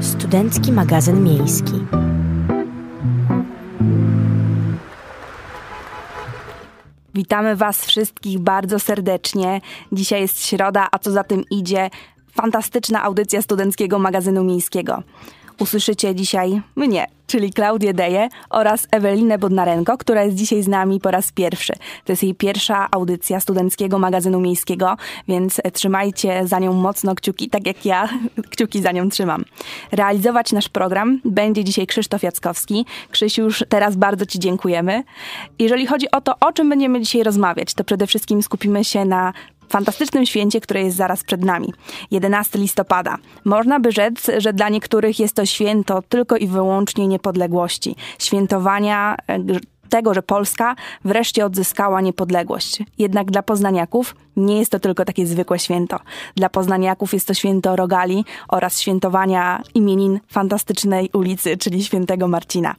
Studencki magazyn miejski. Witamy Was wszystkich bardzo serdecznie. Dzisiaj jest środa, a co za tym idzie, fantastyczna audycja studenckiego magazynu miejskiego. Usłyszycie dzisiaj mnie, czyli Klaudię Deję oraz Ewelinę Bodnarenko, która jest dzisiaj z nami po raz pierwszy. To jest jej pierwsza audycja studenckiego magazynu miejskiego, więc trzymajcie za nią mocno kciuki, tak jak ja kciuki za nią trzymam. Realizować nasz program będzie dzisiaj Krzysztof Jackowski. Krzysiu, już teraz bardzo Ci dziękujemy. Jeżeli chodzi o to, o czym będziemy dzisiaj rozmawiać, to przede wszystkim skupimy się na fantastycznym święcie, które jest zaraz przed nami. 11 listopada. Można by rzec, że dla niektórych jest to święto tylko i wyłącznie niepodległości, świętowania e, tego, że Polska wreszcie odzyskała niepodległość. Jednak dla poznaniaków nie jest to tylko takie zwykłe święto. Dla poznaniaków jest to święto rogali oraz świętowania imienin fantastycznej ulicy, czyli świętego Marcina.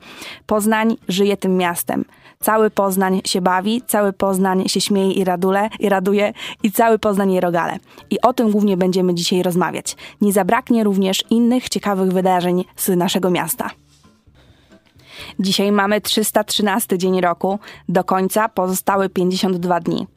Poznań żyje tym miastem. Cały Poznań się bawi, cały Poznań się śmieje i, radule, i raduje i cały Poznań je rogale. I o tym głównie będziemy dzisiaj rozmawiać. Nie zabraknie również innych ciekawych wydarzeń z naszego miasta. Dzisiaj mamy 313 dzień roku, do końca pozostały 52 dni.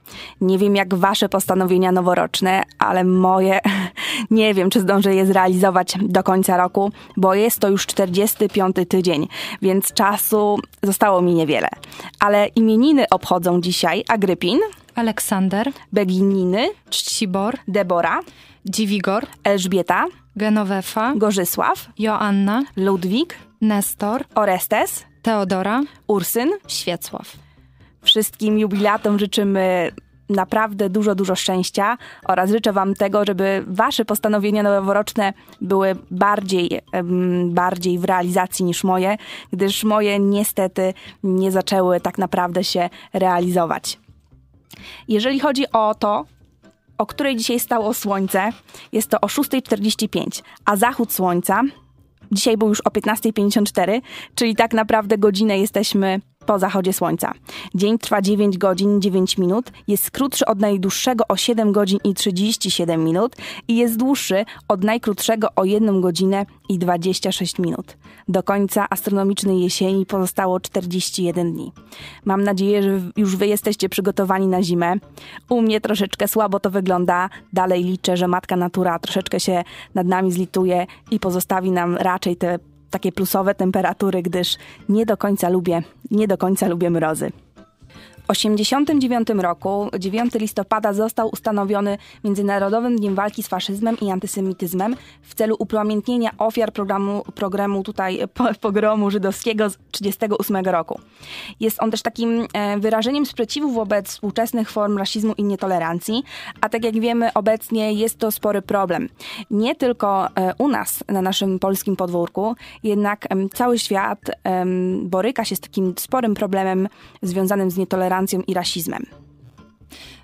Nie wiem jak wasze postanowienia noworoczne, ale moje nie wiem, czy zdążę je zrealizować do końca roku, bo jest to już 45 tydzień, więc czasu zostało mi niewiele. Ale imieniny obchodzą dzisiaj Agrypin, Aleksander, Begininy, Czcibor, Debora, Dziwigor, Elżbieta, Genowefa, Gorzysław, Joanna, Ludwik, Nestor, Orestes, Teodora, Ursyn. Świecław. Wszystkim jubilatom życzymy naprawdę dużo, dużo szczęścia oraz życzę Wam tego, żeby Wasze postanowienia noworoczne były bardziej, bardziej w realizacji niż moje, gdyż moje niestety nie zaczęły tak naprawdę się realizować. Jeżeli chodzi o to, o której dzisiaj stało słońce, jest to o 6.45, a zachód słońca dzisiaj był już o 15.54, czyli tak naprawdę godzinę jesteśmy po zachodzie słońca. Dzień trwa 9 godzin 9 minut, jest krótszy od najdłuższego o 7 godzin i 37 minut i jest dłuższy od najkrótszego o 1 godzinę i 26 minut. Do końca astronomicznej jesieni pozostało 41 dni. Mam nadzieję, że już wy jesteście przygotowani na zimę. U mnie troszeczkę słabo to wygląda. Dalej liczę, że matka natura troszeczkę się nad nami zlituje i pozostawi nam raczej te takie plusowe temperatury, gdyż nie do końca lubię, nie do końca lubię mrozy. W 1989 roku, 9 listopada, został ustanowiony Międzynarodowym Dniem Walki z Faszyzmem i Antysemityzmem w celu upamiętnienia ofiar programu, programu tutaj pogromu żydowskiego z 1938 roku. Jest on też takim e, wyrażeniem sprzeciwu wobec współczesnych form rasizmu i nietolerancji, a tak jak wiemy, obecnie jest to spory problem. Nie tylko e, u nas, na naszym polskim podwórku, jednak cały świat boryka się z takim sporym problemem związanym z nietolerancją tolerancją i rasizmem.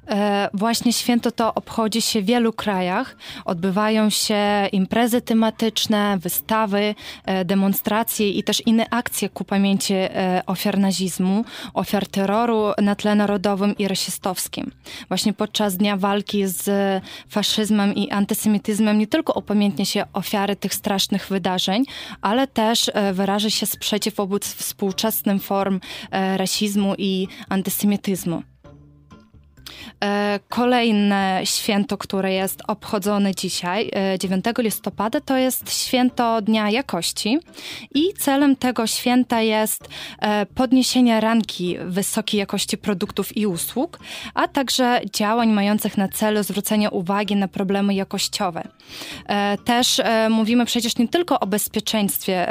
E, właśnie święto to obchodzi się w wielu krajach. Odbywają się imprezy tematyczne, wystawy, e, demonstracje i też inne akcje ku pamięci e, ofiar nazizmu, ofiar terroru na tle narodowym i rasistowskim. Właśnie podczas Dnia Walki z faszyzmem i antysemityzmem nie tylko upamiętnia się ofiary tych strasznych wydarzeń, ale też wyraża się sprzeciw wobec współczesnym form rasizmu i antysemityzmu. E, kolejne święto, które jest obchodzone dzisiaj, 9 e, listopada, to jest święto Dnia Jakości i celem tego święta jest e, podniesienie ranki wysokiej jakości produktów i usług, a także działań mających na celu zwrócenie uwagi na problemy jakościowe. Też mówimy przecież nie tylko o bezpieczeństwie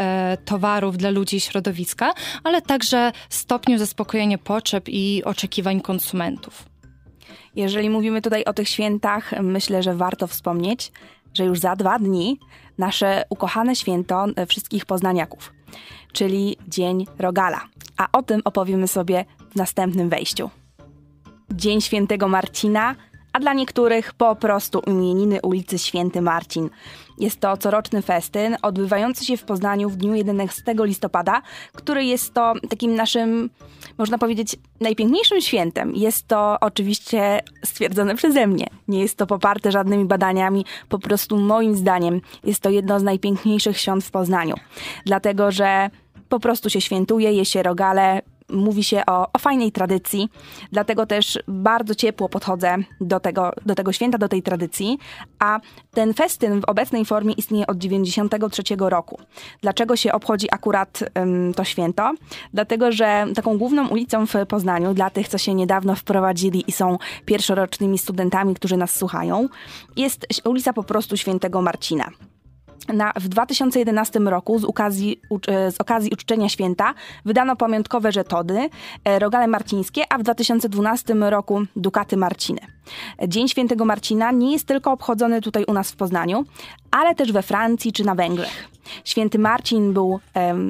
towarów dla ludzi i środowiska, ale także stopniu zaspokojenia potrzeb i oczekiwań konsumentów. Jeżeli mówimy tutaj o tych świętach, myślę, że warto wspomnieć, że już za dwa dni nasze ukochane święto wszystkich poznaniaków, czyli Dzień Rogala. A o tym opowiemy sobie w następnym wejściu. Dzień Świętego Marcina, a dla niektórych po prostu imieniny ulicy Święty Marcin. Jest to coroczny festyn odbywający się w Poznaniu w dniu 11 listopada, który jest to takim naszym, można powiedzieć, najpiękniejszym świętem. Jest to oczywiście stwierdzone przeze mnie. Nie jest to poparte żadnymi badaniami, po prostu moim zdaniem jest to jedno z najpiękniejszych świąt w Poznaniu. Dlatego, że po prostu się świętuje, je się rogale, mówi się o, o, fajnej tradycji, dlatego też bardzo ciepło podchodzę do tego, do tego święta, do tej tradycji, a ten festyn w obecnej formie istnieje od 93 roku. Dlaczego się obchodzi akurat um, to święto? Dlatego, że taką główną ulicą w Poznaniu, dla tych, co się niedawno wprowadzili i są pierwszorocznymi studentami, którzy nas słuchają, jest ulica po prostu Świętego Marcina. Na, w 2011 roku z okazji, e, z okazji uczczenia święta wydano pamiątkowe żetody, e, rogale marcińskie, a w 2012 roku dukaty Marciny. Dzień Świętego Marcina nie jest tylko obchodzony tutaj u nas w Poznaniu, ale też we Francji czy na Węgrzech. Święty Marcin był,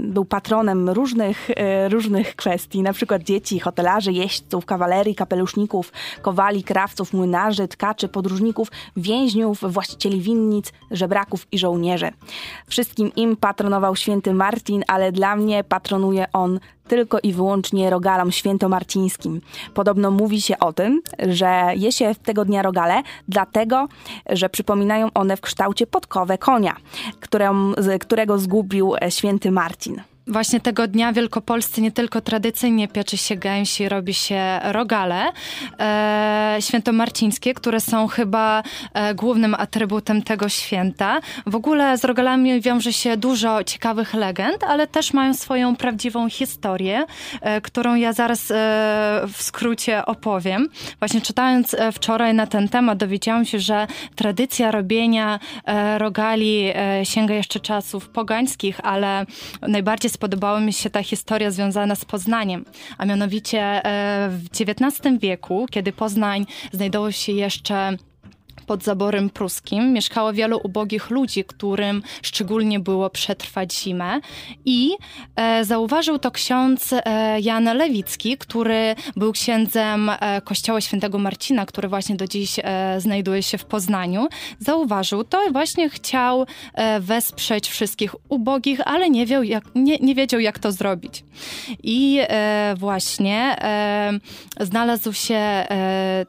był patronem różnych, e, różnych kwestii, na przykład dzieci, hotelarzy, jeźdźców, kawalerii, kapeluszników, kowali, krawców, młynarzy, tkaczy, podróżników, więźniów, właścicieli winnic, żebraków i żołnierzy. Wszystkim im patronował święty Marcin, ale dla mnie patronuje on tylko i wyłącznie rogalom świętomarcińskim. Podobno mówi się o tym, że je się tego dnia rogale, dlatego, że przypominają one w kształcie podkowę konia, którą, którego zgubił e, święty Marcin. Właśnie tego dnia wielkopolscy nie tylko tradycyjnie pieczy się gęsi, robi się rogale e, świętomarcińskie, które są chyba e, głównym atrybutem tego święta. W ogóle z rogalami wiąże się dużo ciekawych legend, ale też mają swoją prawdziwą historię, e, którą ja zaraz e, w skrócie opowiem. Właśnie czytając e, wczoraj na ten temat dowiedziałam się, że tradycja robienia e, rogali sięga jeszcze czasów pogańskich, ale najbardziej spodobała mi się ta historia związana z Poznaniem, a mianowicie e, w XIX wieku, kiedy Poznań znajdował się jeszcze pod zaborem pruskim mieszkało wielu ubogich ludzi, którym szczególnie było przetrwać zimę. I e, zauważył to ksiądz e, Jan Lewicki, który był księdzem e, kościoła świętego Marcina, który właśnie do dziś e, znajduje się w Poznaniu. Zauważył to i właśnie chciał e, wesprzeć wszystkich ubogich, ale nie, wiedział, jak, nie, nie wiedział, jak to zrobić. I e, właśnie znalazł się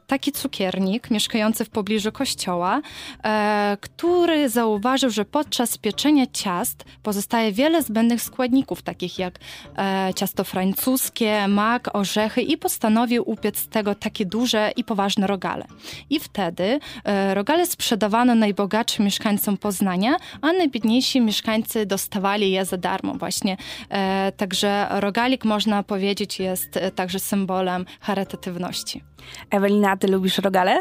taki cukiernik mieszkający w pobliżu kościoła, kościoła, e, który zauważył, że podczas pieczenia ciast pozostaje wiele zbędnych składników, takich jak e, ciasto francuskie, mak, orzechy i postanowił upiec z tego takie duże i poważne rogale. I wtedy e, rogale sprzedawano najbogatszym mieszkańcom Poznania, a najbiedniejsi mieszkańcy dostawali je za darmo właśnie. E, także rogalik można powiedzieć jest e, także symbolem charytatywności. Ewelina, ty lubisz rogale?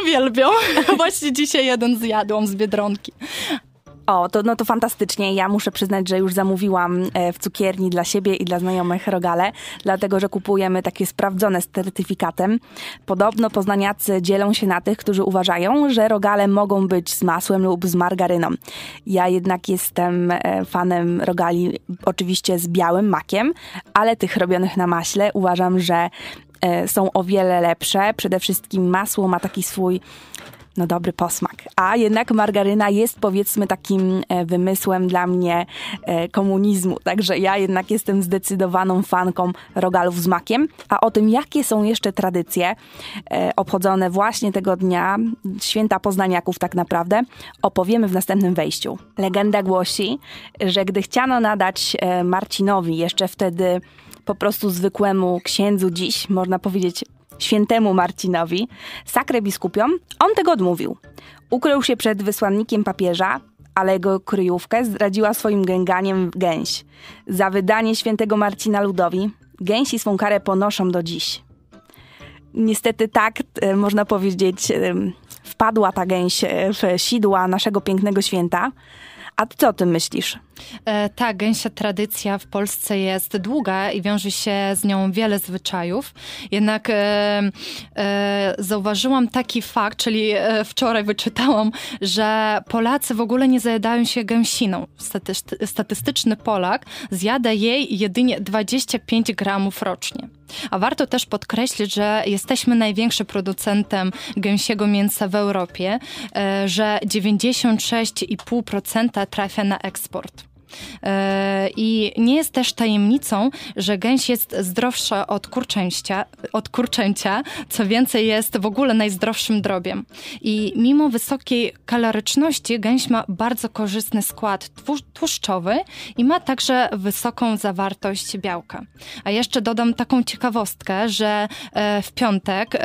Uwielbiam. Właśnie dzisiaj jeden zjadłam z Biedronki. O, to, no to fantastycznie. Ja muszę przyznać, że już zamówiłam e, w cukierni dla siebie i dla znajomych rogale, dlatego że kupujemy takie sprawdzone z certyfikatem. Podobno poznaniacy dzielą się na tych, którzy uważają, że rogale mogą być z masłem lub z margaryną. Ja jednak jestem e, fanem rogali oczywiście z białym makiem, ale tych robionych na maśle uważam, że są o wiele lepsze. Przede wszystkim masło ma taki swój no dobry posmak. A jednak margaryna jest powiedzmy takim e, wymysłem dla mnie e, komunizmu. Także ja jednak jestem zdecydowaną fanką rogalów z makiem. A o tym, jakie są jeszcze tradycje obchodzone właśnie tego dnia, święta poznaniaków tak naprawdę, opowiemy w następnym wejściu. Legenda głosi, że gdy chciano nadać Marcinowi jeszcze wtedy po prostu zwykłemu księdzu dziś, można powiedzieć świętemu Marcinowi, sakrę biskupią, on tego odmówił. Ukrył się przed wysłannikiem papieża, ale jego kryjówkę zdradziła swoim gęganiem gęś. Za wydanie świętego Marcina ludowi gęsi swą karę ponoszą do dziś. Niestety tak, e, można powiedzieć, e, wpadła ta gęś e, w sidła naszego pięknego święta, a ty co o tym myślisz? Tak, gęsia tradycja w Polsce jest długa i wiąże się z nią wiele zwyczajów. Jednak e, e, zauważyłam taki fakt, czyli e, wczoraj wyczytałam, że Polacy w ogóle nie zajadają się gęsiną. statystyczny Polak zjada jej jedynie 25 gramów rocznie. A warto też podkreślić, że jesteśmy największym producentem gęsiego mięsa w Europie, e, że 96,5% trafia na eksport. E, I nie jest też tajemnicą, że gęś jest zdrowsza od kurczęcia, od kurczęcia, co więcej jest w ogóle najzdrowszym drobiem. I mimo wysokiej kaloryczności gęś ma bardzo korzystny skład tłuszczowy i ma także wysoką zawartość białka. A jeszcze dodam taką ciekawostkę, że e, w piątek,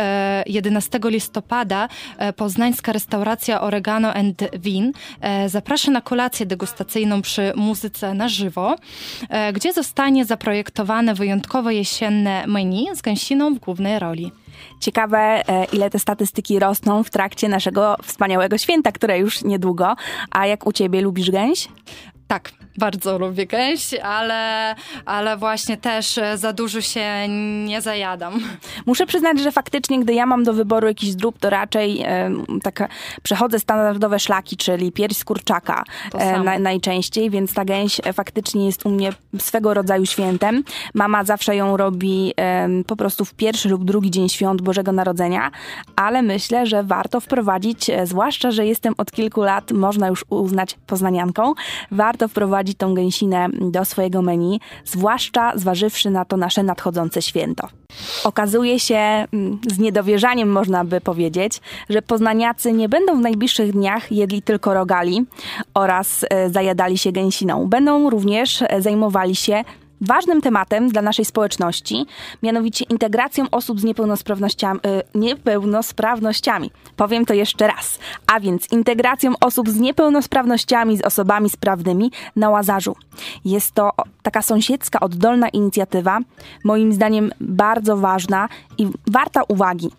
11 e, listopada, poznańska restauracja Oregano and Win zaprasza na kolację degustacyjną przy muzeum muzyce na żywo, e, gdzie zostanie zaprojektowane wyjątkowo jesienne menu z gęsiną w głównej roli. Ciekawe, e, ile te statystyki rosną w trakcie naszego wspaniałego święta, które już niedługo. A jak u ciebie lubisz gęś? Tak, bardzo lubię gęś, ale, ale właśnie też e, za dużo się nie zajadam. Muszę przyznać, że faktycznie, gdy ja mam do wyboru jakiś drób, to raczej e, tak przechodzę standardowe szlaki, czyli pierś z kurczaka e, na, najczęściej, więc ta gęś faktycznie jest u mnie swego rodzaju świętem. Mama zawsze ją robi e, po prostu w pierwszy lub drugi dzień świąt Bożego Narodzenia, ale myślę, że warto wprowadzić, e, zwłaszcza, że jestem od kilku lat, można już uznać poznanianką, warto warto wprowadzić tą gęsinę do swojego menu, zwłaszcza zważywszy na to nasze nadchodzące święto. Okazuje się, mm, z niedowierzaniem można by powiedzieć, że poznaniacy nie będą w najbliższych dniach jedli tylko rogali oraz e, zajadali się gęsiną. Będą również e, zajmowali się ważnym tematem dla naszej społeczności, mianowicie integracją osób z niepełnosprawnościami, y, niepełnosprawnościami. Powiem to jeszcze raz. A więc integracją osób z niepełnosprawnościami z osobami sprawnymi na Łazarzu. Jest to taka sąsiedzka, oddolna inicjatywa, moim zdaniem bardzo ważna i warta uwagi.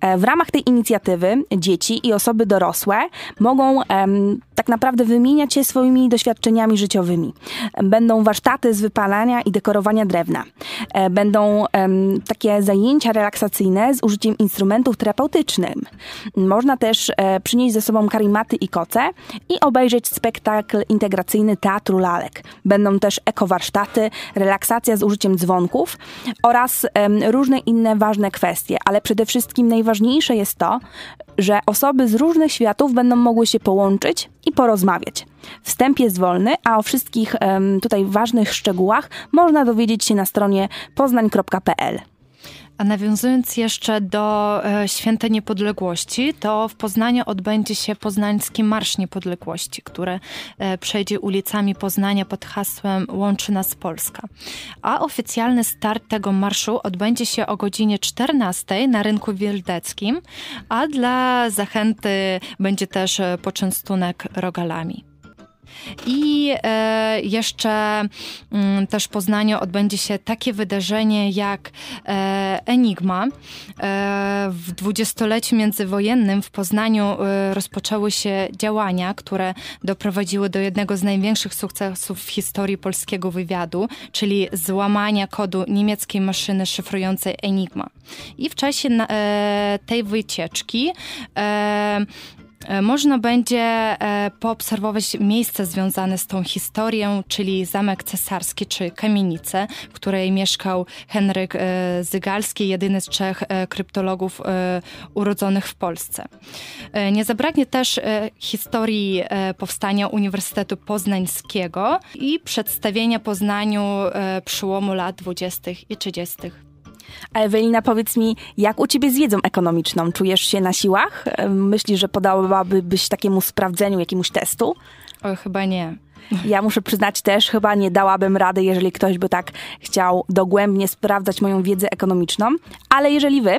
E, w ramach tej inicjatywy dzieci i osoby dorosłe mogą em, tak naprawdę wymieniać się swoimi doświadczeniami życiowymi. Będą warsztaty z wypalania i dekorowania drewna. E, będą takie zajęcia relaksacyjne z użyciem instrumentów terapeutycznych. Można też e, przynieść ze sobą karimaty i koce i obejrzeć spektakl integracyjny Teatru Lalek. Będą też ekowarsztaty, relaksacja z użyciem dzwonków oraz różne inne ważne kwestie, ale przede wszystkim najważniejsze jest to, że osoby z różnych światów będą mogły się połączyć i porozmawiać. Wstęp jest wolny, a o wszystkich tutaj ważnych szczegółach można dowiedzieć się na stronie poznań.pl. A nawiązując jeszcze do e, Święta Niepodległości, to w Poznaniu odbędzie się Poznański Marsz Niepodległości, który e, przejdzie ulicami Poznania pod hasłem Łączy nas Polska. A oficjalny start tego marszu odbędzie się o godzinie 14 na rynku wieldeckim, a dla zachęty będzie też e, poczęstunek rogalami. I e, jeszcze mm, też w Poznaniu odbędzie się takie wydarzenie jak e, Enigma. E, w dwudziestoleciu międzywojennym w Poznaniu rozpoczęły się działania, które doprowadziły do jednego z największych sukcesów w historii polskiego wywiadu, czyli złamania kodu niemieckiej maszyny szyfrującej Enigma. I w czasie tej wycieczki można będzie e, poobserwować miejsca związane z tą historią, czyli Zamek Cesarski czy Kamienicę, w której mieszkał Henryk e, Zygalski, jedyny z trzech kryptologów urodzonych w Polsce. Nie zabraknie też historii powstania Uniwersytetu Poznańskiego i przedstawienia Poznaniu przełomu lat 20. i 30. A Ewelina, powiedz mi, jak u ciebie z wiedzą ekonomiczną? Czujesz się na siłach? Myślisz, że podałabyś takiemu sprawdzeniu jakiemuś testu? O, chyba nie. Ja muszę przyznać też, chyba nie dałabym rady, jeżeli ktoś by tak chciał dogłębnie sprawdzać moją wiedzę ekonomiczną, ale jeżeli wy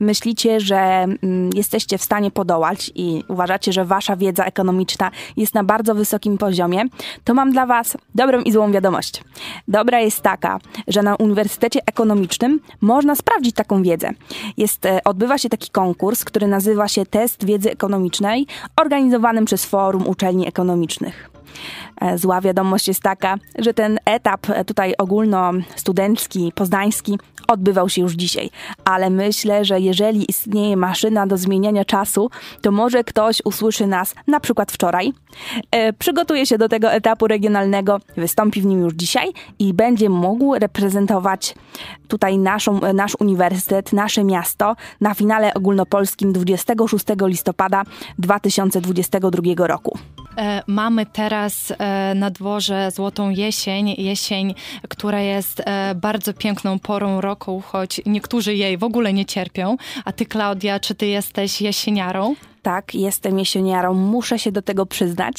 myślicie, że mm, jesteście w stanie podołać i uważacie, że wasza wiedza ekonomiczna jest na bardzo wysokim poziomie, to mam dla was dobrą i złą wiadomość. Dobra jest taka, że na Uniwersytecie Ekonomicznym można sprawdzić taką wiedzę. Jest, e, odbywa się taki konkurs, który nazywa się Test Wiedzy Ekonomicznej, organizowanym przez Forum Uczelni Ekonomicznych. E, zła wiadomość jest taka, że ten etap tutaj ogólnostudencki, poznański odbywał się już dzisiaj. Ale myślę, że jeżeli istnieje maszyna do zmieniania czasu, to może ktoś usłyszy nas na przykład wczoraj, e, przygotuje się do tego etapu regionalnego, wystąpi w nim już dzisiaj i będzie mógł reprezentować tutaj naszą, nasz uniwersytet, nasze miasto na finale ogólnopolskim 26 listopada 2022 roku. E, mamy teraz e, na dworze złotą jesień, jesień, która jest e, bardzo piękną porą roku, choć niektórzy jej w ogóle nie cierpią. A ty, Klaudia, czy ty jesteś jesieniarą? Tak, jestem jesieniarą, muszę się do tego przyznać.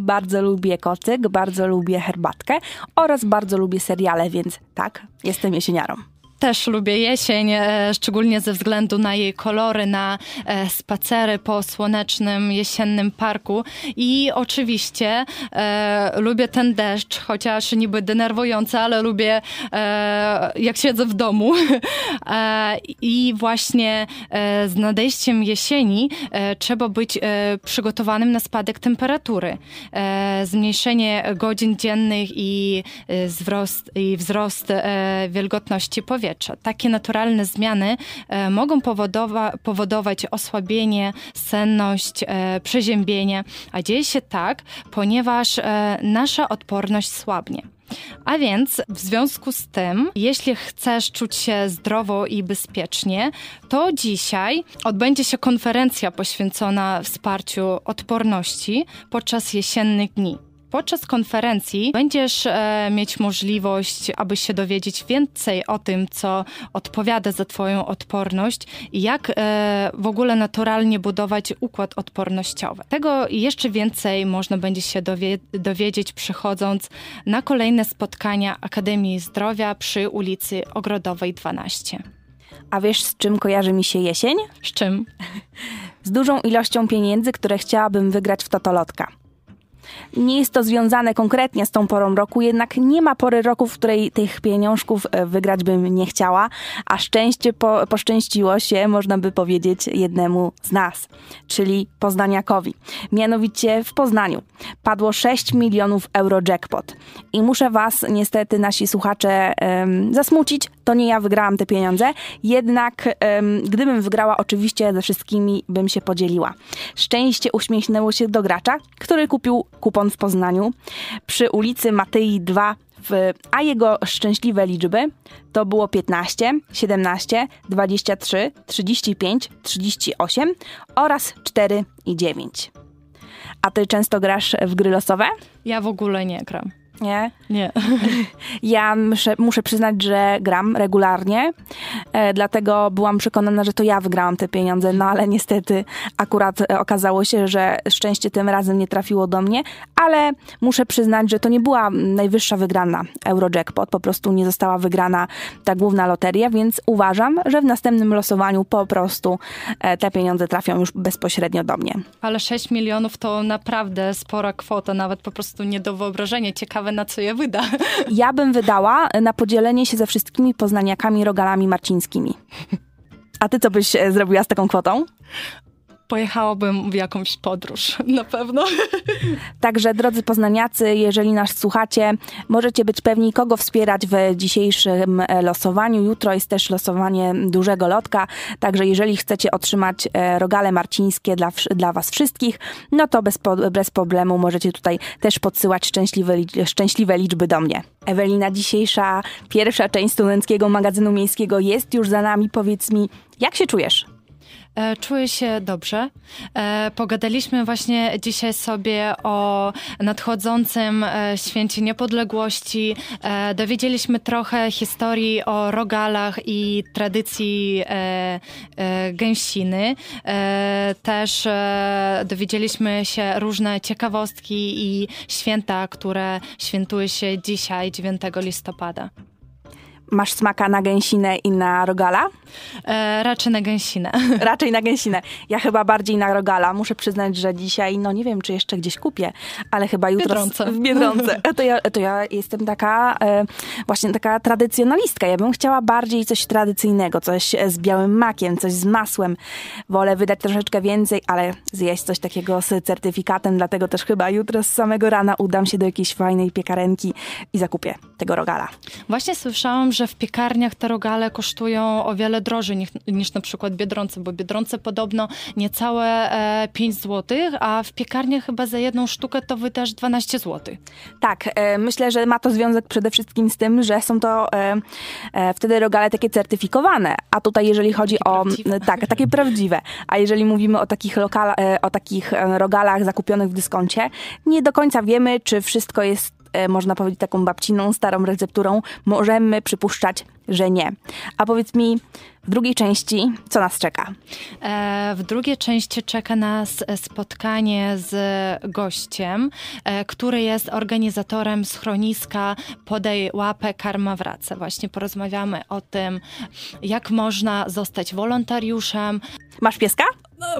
Bardzo lubię kocyk, bardzo lubię herbatkę oraz bardzo lubię seriale, więc tak, jestem jesieniarą też lubię jesień, e, szczególnie ze względu na jej kolory, na e, spacery po słonecznym, jesiennym parku. I oczywiście e, lubię ten deszcz, chociaż niby denerwujący, ale lubię e, jak siedzę w domu. E, I właśnie e, z nadejściem jesieni trzeba być przygotowanym na spadek temperatury. zmniejszenie godzin dziennych i wzrost, i wzrost wilgotności powietrza powietrza. Takie naturalne zmiany e, mogą powodowa powodować osłabienie, senność, e, przeziębienie, a dzieje się tak, ponieważ e, nasza odporność słabnie. A więc w związku z tym, jeśli chcesz czuć się zdrowo i bezpiecznie, to dzisiaj odbędzie się konferencja poświęcona wsparciu odporności podczas jesiennych dni. Podczas konferencji będziesz e, mieć możliwość, aby się dowiedzieć więcej o tym, co odpowiada za Twoją odporność i jak e, w ogóle naturalnie budować układ odpornościowy. Tego jeszcze więcej można będzie się dowie dowiedzieć przychodząc na kolejne spotkania Akademii Zdrowia przy ulicy Ogrodowej 12. A wiesz, z czym kojarzy mi się jesień? Z czym? Z dużą ilością pieniędzy, które chciałabym wygrać w Totolotka. Nie jest to związane konkretnie z tą porą roku, jednak nie ma pory roku, w której tych pieniążków e, wygrać bym nie chciała, a szczęście po, poszczęściło się, można by powiedzieć, jednemu z nas, czyli Poznaniakowi. Mianowicie w Poznaniu padło 6 milionów euro jackpot. I muszę was niestety, nasi słuchacze, zasmucić, to nie ja wygrałam te pieniądze, jednak gdybym wygrała, oczywiście ze wszystkimi bym się podzieliła. Szczęście uśmiechnęło się do gracza, który kupił kupon w Poznaniu przy ulicy Matyi 2 w, a jego szczęśliwe liczby to było 15, 17, 23, 35, 38 oraz 4 i 9. A ty często grasz w gry losowe? Ja w ogóle nie gram. Nie? Nie. Ja muszę, muszę przyznać, że gram regularnie, e, dlatego byłam przekonana, że to ja wygrałam te pieniądze, no ale niestety akurat e, okazało się, że szczęście tym razem nie trafiło do mnie, ale muszę przyznać, że to nie była najwyższa wygrana Eurojackpot, po prostu nie została wygrana ta główna loteria, więc uważam, że w następnym losowaniu po prostu e, te pieniądze trafią już bezpośrednio do mnie. Ale 6 milionów to naprawdę spora kwota, nawet po prostu nie do wyobrażenia. Ciekawe ciekawe, na co je wyda. Ja bym wydała na podzielenie się ze wszystkimi poznaniakami rogalami marcińskimi. A ty co byś e, zrobiła z taką kwotą? Pojechałabym w jakąś podróż, na pewno. Także drodzy poznaniacy, jeżeli nas słuchacie, możecie być pewni, kogo wspierać w dzisiejszym e, losowaniu. Jutro jest też losowanie dużego lotka, także jeżeli chcecie otrzymać e, rogale marcińskie dla, dla was wszystkich, no to bez, bez problemu możecie tutaj też podsyłać szczęśliwe, szczęśliwe liczby do mnie. Ewelina, dzisiejsza pierwsza część studenckiego magazynu miejskiego jest już za nami. Powiedz mi, jak się czujesz? E, czuję się dobrze. E, pogadaliśmy właśnie dzisiaj sobie o nadchodzącym e, święcie niepodległości. Dowiedzieliśmy trochę historii o rogalach i tradycji gęsiny. Też dowiedzieliśmy się różne ciekawostki i święta, które świętuje się dzisiaj, 9 listopada. Masz smaka na gęsinę i na rogala? E, raczej na gęsinę. Raczej na gęsinę. Ja chyba bardziej na rogala. Muszę przyznać, że dzisiaj, no nie wiem, czy jeszcze gdzieś kupię, ale chyba jutro... Biedronce. W Biedronce. To ja, to ja jestem taka e, właśnie taka tradycjonalistka. Ja bym chciała bardziej coś tradycyjnego, coś z białym makiem, coś z masłem. Wolę wydać troszeczkę więcej, ale zjeść coś takiego z certyfikatem, dlatego też chyba jutro z samego rana udam się do jakiejś fajnej piekarenki i zakupię tego rogala. Właśnie słyszałam, że w piekarniach te rogale kosztują o wiele drożej niż, niż na przykład Biedronce, bo Biedronce podobno niecałe e, 5 zł, a w piekarniach chyba za jedną sztukę to wydasz 12 zł. Tak, e, myślę, że ma to związek przede wszystkim z tym, że są to e, e, wtedy rogale takie certyfikowane, a tutaj jeżeli chodzi Takie o... prawdziwe. Tak, takie prawdziwe. A jeżeli mówimy o takich, lokala, e, o takich e, rogalach zakupionych w dyskoncie, nie do końca wiemy, czy wszystko jest e, można powiedzieć taką babciną, starą recepturą, możemy przypuszczać, że nie. A powiedz mi, w drugiej części, co nas czeka? E, w drugiej części czeka nas spotkanie z gościem, e, który jest organizatorem schroniska Podaj łapę, karma wraca. Właśnie porozmawiamy o tym, jak można zostać wolontariuszem. Masz pieska?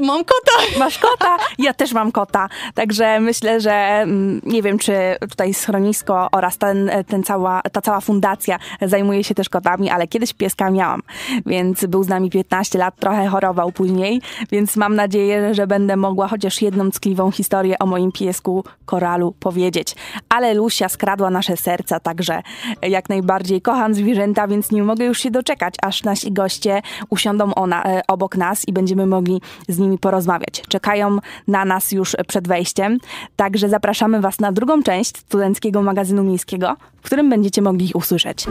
Mam kota! Masz kota? Ja też mam kota. Także myślę, że mm, nie wiem, czy tutaj schronisko oraz ten, ten cała, ta cała fundacja zajmuje się też kotami, ale kiedyś pieska miałam, więc był z nami 15 lat, trochę chorował później, więc mam nadzieję, że będę mogła chociaż jedną ckliwą historię o moim piesku Koralu powiedzieć. Ale Lusia skradła nasze serca, także jak najbardziej kocham zwierzęta, więc nie mogę już się doczekać, aż nasi goście usiądą ona, e, obok nas i będziemy mogli z nimi porozmawiać. Czekają na nas już przed wejściem, także zapraszamy Was na drugą część studenckiego magazynu miejskiego, w którym będziecie mogli ich usłyszeć.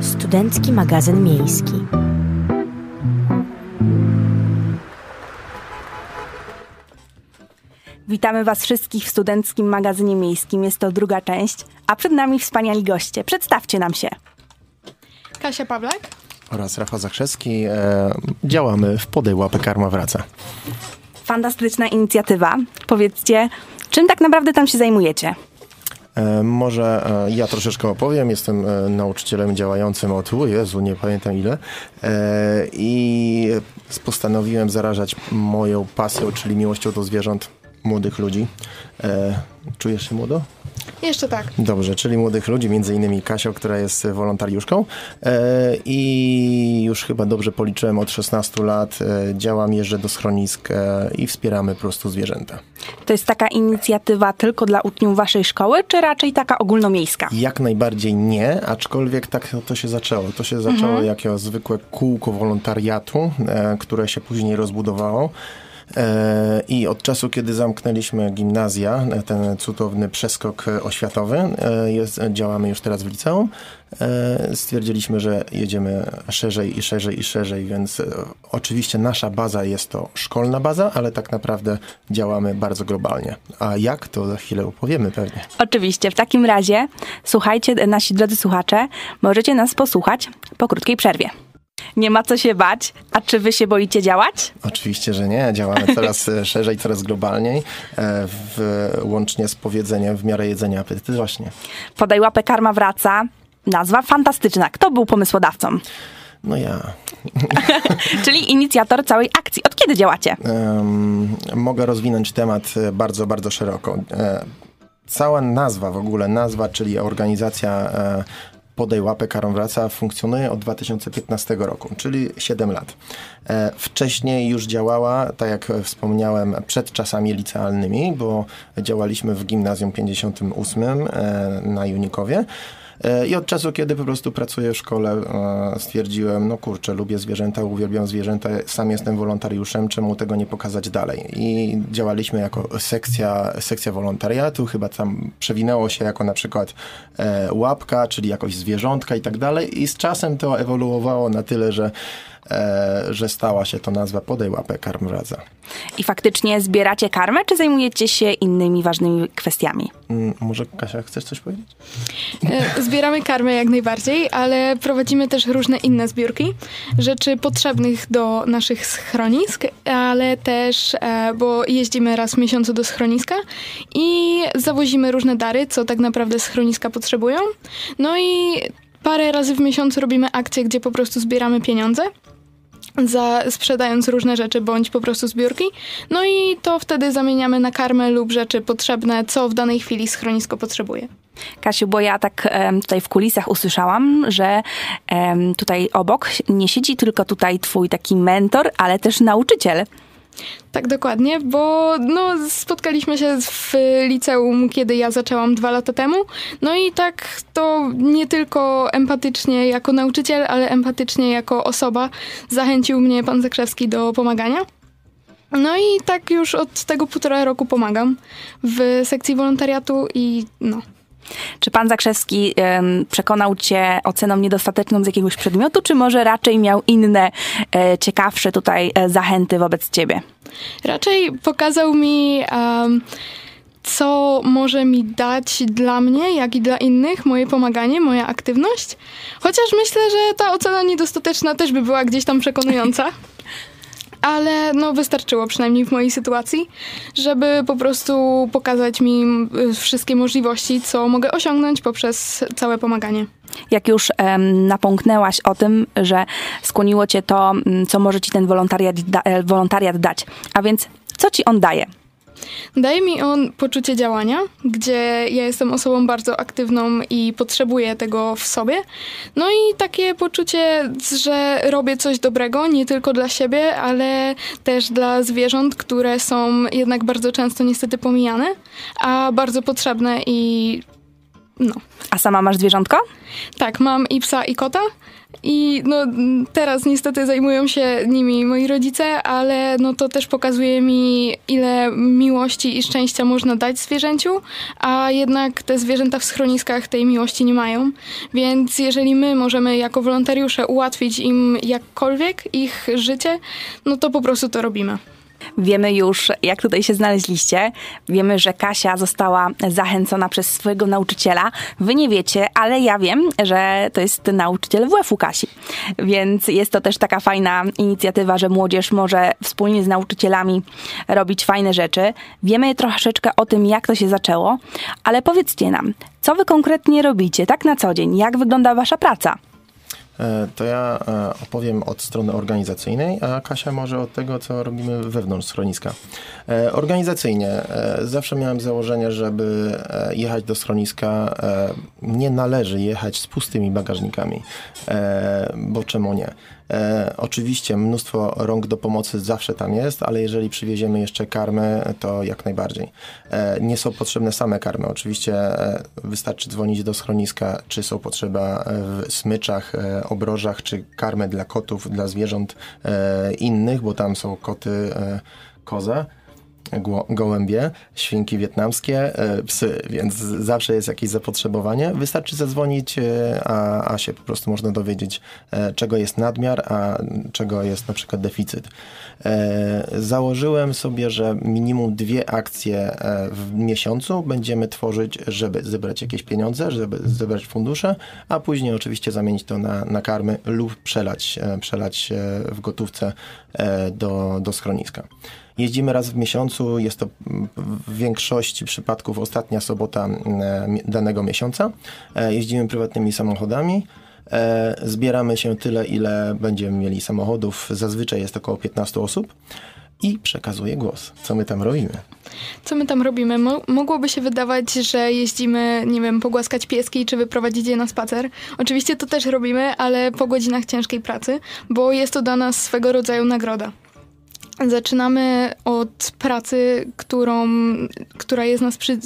Studencki magazyn miejski. Witamy Was wszystkich w studenckim magazynie miejskim. Jest to druga część, a przed nami wspaniali goście. Przedstawcie nam się. Kasia Pawlak. oraz Rafał Zakrzewski. E, działamy w Podej Łapę Karma Wraca. Fantastyczna inicjatywa. Powiedzcie, czym tak naprawdę tam się zajmujecie? E, może e, ja troszeczkę opowiem. Jestem e, nauczycielem działającym od, o Jezu, nie pamiętam ile. I postanowiłem zarażać moją pasją, czyli miłością do zwierząt młodych ludzi. Czujesz się młodo? Jeszcze tak. Dobrze, czyli młodych ludzi, między innymi Kasią, która jest wolontariuszką e, i już chyba dobrze policzyłem od 16 lat e, działam, jeżdżę do schronisk e, i wspieramy po prostu zwierzęta. To jest taka inicjatywa tylko dla uczniów Waszej szkoły, czy raczej taka ogólnomiejska? Jak najbardziej nie, aczkolwiek tak to się zaczęło. To się zaczęło jako zwykłe kółko wolontariatu, e, które się później rozbudowało. E, I od czasu, kiedy zamknęliśmy gimnazja, e, ten cudowny przeskok e, oświatowy, jest, działamy już teraz w liceum, stwierdziliśmy, że jedziemy szerzej i szerzej i szerzej, więc oczywiście nasza baza jest to szkolna baza, ale tak naprawdę działamy bardzo globalnie. A jak, to za chwilę opowiemy pewnie. Oczywiście, w takim razie słuchajcie, nasi drodzy słuchacze, możecie nas posłuchać po krótkiej przerwie. Nie ma co się bać. A czy wy się boicie działać? Oczywiście, że nie. Działamy coraz e, szerzej, coraz globalniej, e, w, łącznie z powiedzeniem w miarę jedzenia apetyty właśnie. Podaj łapę, karma wraca. Nazwa fantastyczna. Kto był pomysłodawcą? No ja. Czyli inicjator całej akcji. Od kiedy działacie? Em, mogę rozwinąć temat e, bardzo, bardzo szeroko. E, cała nazwa w ogóle, nazwa, czyli organizacja e, Podej łapę, karą wraca funkcjonuje od 2015 roku, czyli 7 lat. E, wcześniej już działała, tak jak wspomniałem, przed czasami licealnymi, bo działaliśmy w gimnazjum 58 e, na Junikowie. E, I od czasu, kiedy po prostu pracuję w szkole, e, stwierdziłem, no kurczę, lubię zwierzęta, uwielbiam zwierzęta, sam jestem wolontariuszem, czemu tego nie pokazać dalej? I działaliśmy jako sekcja, sekcja wolontariatu, chyba tam przewinęło się jako na przykład e, łapka, czyli jakoś zwierzątka i tak dalej. I z czasem to ewoluowało na tyle, że że stała się to nazwa Podaj łapę karm wraca. I faktycznie zbieracie karmę, czy zajmujecie się innymi ważnymi kwestiami? Mm, Może Kasia, chcesz coś powiedzieć? E, Zbieramy karmę jak najbardziej, ale prowadzimy też różne inne zbiórki rzeczy potrzebnych do naszych schronisk, ale też, e, bo jeździmy raz w miesiącu do schroniska i zawozimy różne dary, co tak naprawdę schroniska potrzebują. No i parę razy w miesiącu robimy akcje, gdzie po prostu zbieramy pieniądze. Za, sprzedając różne rzeczy bądź po prostu zbiórki. No i to wtedy zamieniamy na karmę lub rzeczy potrzebne, co w danej chwili schronisko potrzebuje. Kasiu, bo ja tak em, tutaj w kulisach usłyszałam, że em, tutaj obok nie siedzi tylko tutaj twój taki mentor, ale też nauczyciel. Tak, dokładnie, bo no, spotkaliśmy się w liceum, kiedy ja zaczęłam dwa lata temu. No i tak to nie tylko empatycznie jako nauczyciel, ale empatycznie jako osoba zachęcił mnie pan Zakrzewski do pomagania. No i tak już od tego półtora roku pomagam w sekcji wolontariatu i no. Czy pan Zakrzewski em, przekonał cię oceną niedostateczną z jakiegoś przedmiotu, czy może raczej miał inne, e, ciekawsze tutaj e, zachęty wobec ciebie? Raczej pokazał mi, um, co może mi dać dla mnie, jak i dla innych, moje pomaganie, moja aktywność. Chociaż myślę, że ta ocena niedostateczna też by była gdzieś tam przekonująca. Ale no wystarczyło, przynajmniej w mojej sytuacji, żeby po prostu pokazać mi y, wszystkie możliwości, co mogę osiągnąć poprzez całe pomaganie. Jak już em, napomknęłaś o tym, że skłoniło cię to, m, co może ci ten wolontariat, da, e, wolontariat dać. A więc, co ci on daje? Daje mi on poczucie działania, gdzie ja jestem osobą bardzo aktywną i potrzebuję tego w sobie. No i takie poczucie, że robię coś dobrego, nie tylko dla siebie, ale też dla zwierząt, które są jednak bardzo często niestety pomijane, a bardzo potrzebne i no. A sama masz zwierzątko? Tak, mam i psa, i kota. I no, teraz niestety zajmują się nimi moi rodzice, ale no to też pokazuje mi, ile miłości i szczęścia można dać zwierzęciu, a jednak te zwierzęta w schroniskach tej miłości nie mają. Więc jeżeli my możemy jako wolontariusze ułatwić im jakkolwiek ich życie, no to po prostu to robimy. Wiemy już, jak tutaj się znaleźliście. Wiemy, że Kasia została zachęcona przez swojego nauczyciela. Wy nie wiecie, ale ja wiem, że to jest nauczyciel WF-u Kasi. Więc jest to też taka fajna inicjatywa, że młodzież może wspólnie z nauczycielami robić fajne rzeczy. Wiemy troszeczkę o tym, jak to się zaczęło, ale powiedzcie nam, co wy konkretnie robicie tak na co dzień? Jak wygląda wasza praca? E, To ja e, opowiem od strony organizacyjnej, a Kasia może od tego, co robimy wewnątrz schroniska. E, Organizacyjnie zawsze miałem założenie, żeby jechać do schroniska. Nie należy jechać z pustymi bagażnikami, bo czemu nie? E, Oczywiście mnóstwo rąk do pomocy zawsze tam jest, ale jeżeli przywieziemy jeszcze karmę, to jak najbardziej. E, Nie są potrzebne same karmy. Oczywiście e, wystarczy dzwonić do schroniska, czy są potrzeba e, w smyczach, e, obrożach, czy karmę dla kotów, dla zwierząt innych, bo tam są koty koza gołębie, świnki wietnamskie, e, psy, więc zawsze jest jakieś zapotrzebowanie. Wystarczy zadzwonić, e, a, a się po prostu można dowiedzieć, e, czego jest nadmiar, a czego jest na przykład deficyt. Założyłem sobie, że minimum dwie akcje w miesiącu będziemy tworzyć, żeby zebrać jakieś pieniądze, żeby zebrać fundusze, a później oczywiście zamienić to na, na karmy lub przelać, przelać w gotówce do, do schroniska. Jeździmy raz w miesiącu, jest to w większości przypadków ostatnia sobota mm, mi- danego miesiąca. E, Jeździmy prywatnymi samochodami. E, Zbieramy się tyle, ile będziemy mieli samochodów. Zazwyczaj jest około 15 osób. I przekazuję głos. Co my tam robimy? Co my tam robimy? Mo- mogłoby się wydawać, że jeździmy, nie wiem, pogłaskać pieski czy wyprowadzić je na spacer. Oczywiście to też robimy, ale po godzinach ciężkiej pracy, bo jest to dla nas swego rodzaju nagroda. Zaczynamy od pracy, którą, która jest nas przy,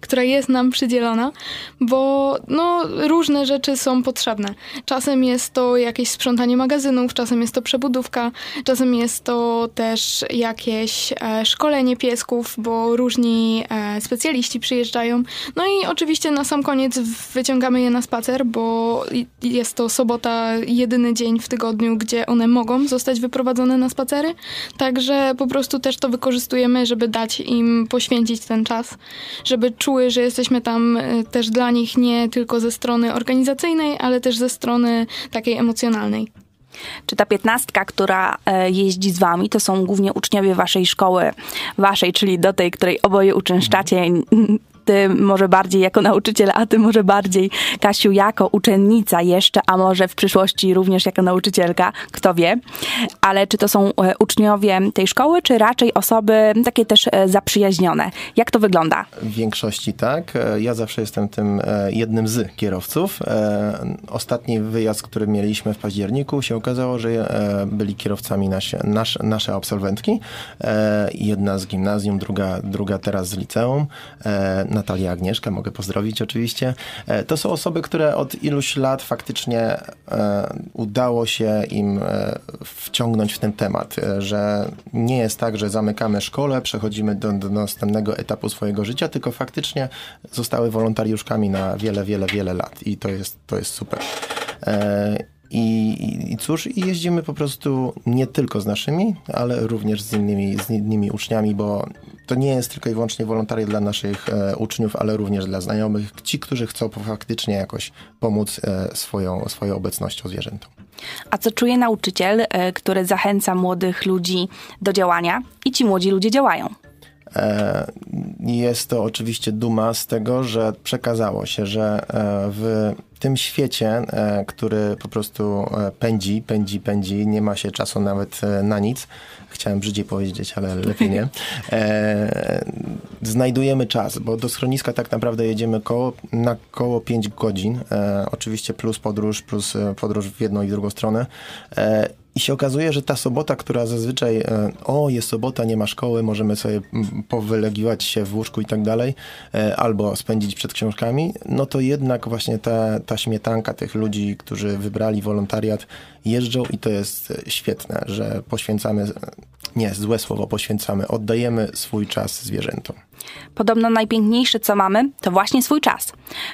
która jest nam przydzielona, bo no, różne rzeczy są potrzebne. Czasem jest to jakieś sprzątanie magazynów, czasem jest to przebudówka, czasem jest to też jakieś e, szkolenie piesków, bo różni e, specjaliści przyjeżdżają. No i oczywiście na sam koniec wyciągamy je na spacer, bo jest to sobota, jedyny dzień w tygodniu, gdzie one mogą zostać wyprowadzone na spacery. Także po prostu też to wykorzystujemy, żeby dać im poświęcić ten czas, żeby czuły, że jesteśmy tam e, też dla nich nie tylko ze strony organizacyjnej, ale też ze strony takiej emocjonalnej. Czy ta piętnastka, która e, jeździ z wami, to są głównie uczniowie waszej szkoły, waszej, czyli do tej, której oboje uczęszczacie, ty może bardziej jako nauczyciel, a ty może bardziej, Kasiu, jako uczennica jeszcze, a może w przyszłości również jako nauczycielka, kto wie. Ale czy to są e, uczniowie tej szkoły, czy raczej osoby takie też e, zaprzyjaźnione? Jak to wygląda? W większości tak. E, ja zawsze jestem tym jednym z kierowców. Ostatni wyjazd, który mieliśmy w październiku, się okazało, że byli kierowcami nasze, nasze, nasze absolwentki. Jedna z gimnazjum, druga, druga teraz z liceum Natalia Agnieszka, mogę pozdrowić oczywiście. E, to są osoby, które od iluś lat faktycznie e, udało się im e, wciągnąć w ten temat, że nie jest tak, że zamykamy szkołę, przechodzimy do, do następnego etapu swojego życia, tylko faktycznie zostały wolontariuszkami na wiele, wiele, wiele lat i to jest, to jest super. I, I, cóż, i jeździmy po prostu nie tylko z naszymi, ale również z innymi, z innymi uczniami, bo to nie jest tylko i wyłącznie wolontariat dla naszych e, uczniów, ale również dla znajomych, ci, którzy chcą faktycznie jakoś pomóc e, swoją, swoją obecnością zwierzętom. A co czuje nauczyciel, e, który zachęca młodych ludzi do działania i ci młodzi ludzie działają? E, jest to oczywiście duma z tego, że przekazało się, że e, w tym świecie, e, który po prostu pędzi, pędzi, pędzi, nie ma się czasu nawet na nic, chciałem brzydziej powiedzieć, ale lepiej nie, znajdujemy czas, bo do schroniska tak naprawdę jedziemy koło, na koło 5 godzin, oczywiście plus podróż, plus podróż w jedną i drugą stronę i się okazuje, że ta sobota, która zazwyczaj, e, o jest sobota, nie ma szkoły, możemy sobie powylegiwać się w łóżku i tak dalej, e, albo spędzić przed książkami, no to jednak właśnie ta, ta śmietanka tych ludzi, którzy wybrali wolontariat, jeżdżą i to jest e, świetne, że poświęcamy, nie, złe słowo, poświęcamy, oddajemy swój czas zwierzętom. Podobno najpiękniejsze, co mamy, to właśnie swój czas.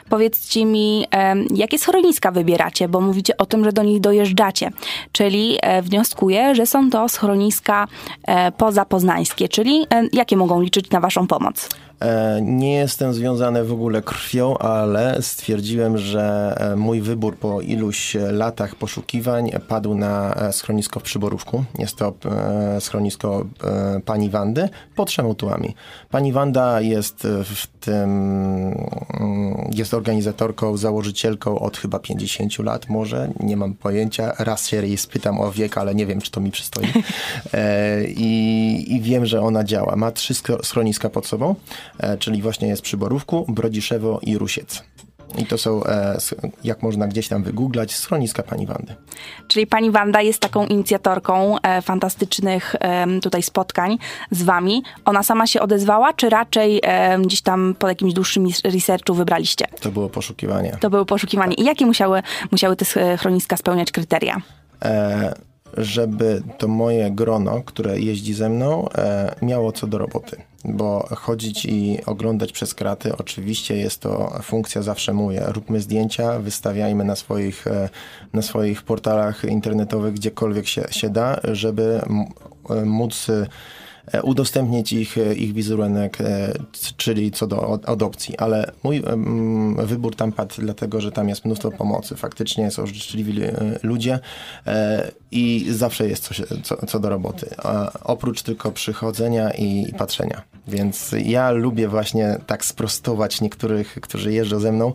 Powiedzcie mi, jakie schroniska wybieracie, bo mówicie o tym, że do nich dojeżdżacie. Czyli e, wnioskuję, że są to schroniska e, pozapoznańskie, czyli e, jakie mogą liczyć na Waszą pomoc? Nie jestem związany w ogóle krwią, ale stwierdziłem, że mój wybór po iluś latach poszukiwań padł na schronisko w Przyborówku. Jest to schronisko pani Wandy pod Szemotułami. Pani Wanda jest w tym, mm, jest organizatorką, założycielką od chyba 50 lat może, nie mam pojęcia. Raz się jej spytam o wiek, ale nie wiem, czy to mi przystoi. I, i wiem, że ona działa. Ma trzy schroniska pod sobą. E, czyli właśnie jest przy Borówku, Brodziszewo i Rusiec. I to są, e, jak można gdzieś tam wygooglać, schroniska pani Wandy. Czyli pani Wanda jest taką inicjatorką e, fantastycznych tutaj spotkań z wami. Ona sama się odezwała, czy raczej gdzieś tam po jakimś dłuższym researchu wybraliście? To było poszukiwanie. To było poszukiwanie. I jakie musiały, musiały te schroniska spełniać kryteria? E, żeby to moje grono, które jeździ ze mną, e, miało co do roboty bo chodzić i oglądać przez kraty, oczywiście jest to funkcja zawsze moja. Róbmy zdjęcia, wystawiajmy na swoich, e, na swoich portalach internetowych, gdziekolwiek się, się da, żeby e, móc udostępnić ich, e, ich wizerunek, e, czyli co do adopcji. Ale mój wybór tam padł dlatego, że tam jest mnóstwo pomocy. Faktycznie są życzliwi ludzie i zawsze jest coś, co, co do roboty. Oprócz tylko przychodzenia i, i patrzenia. Więc ja lubię właśnie tak sprostować niektórych, którzy jeżdżą ze mną.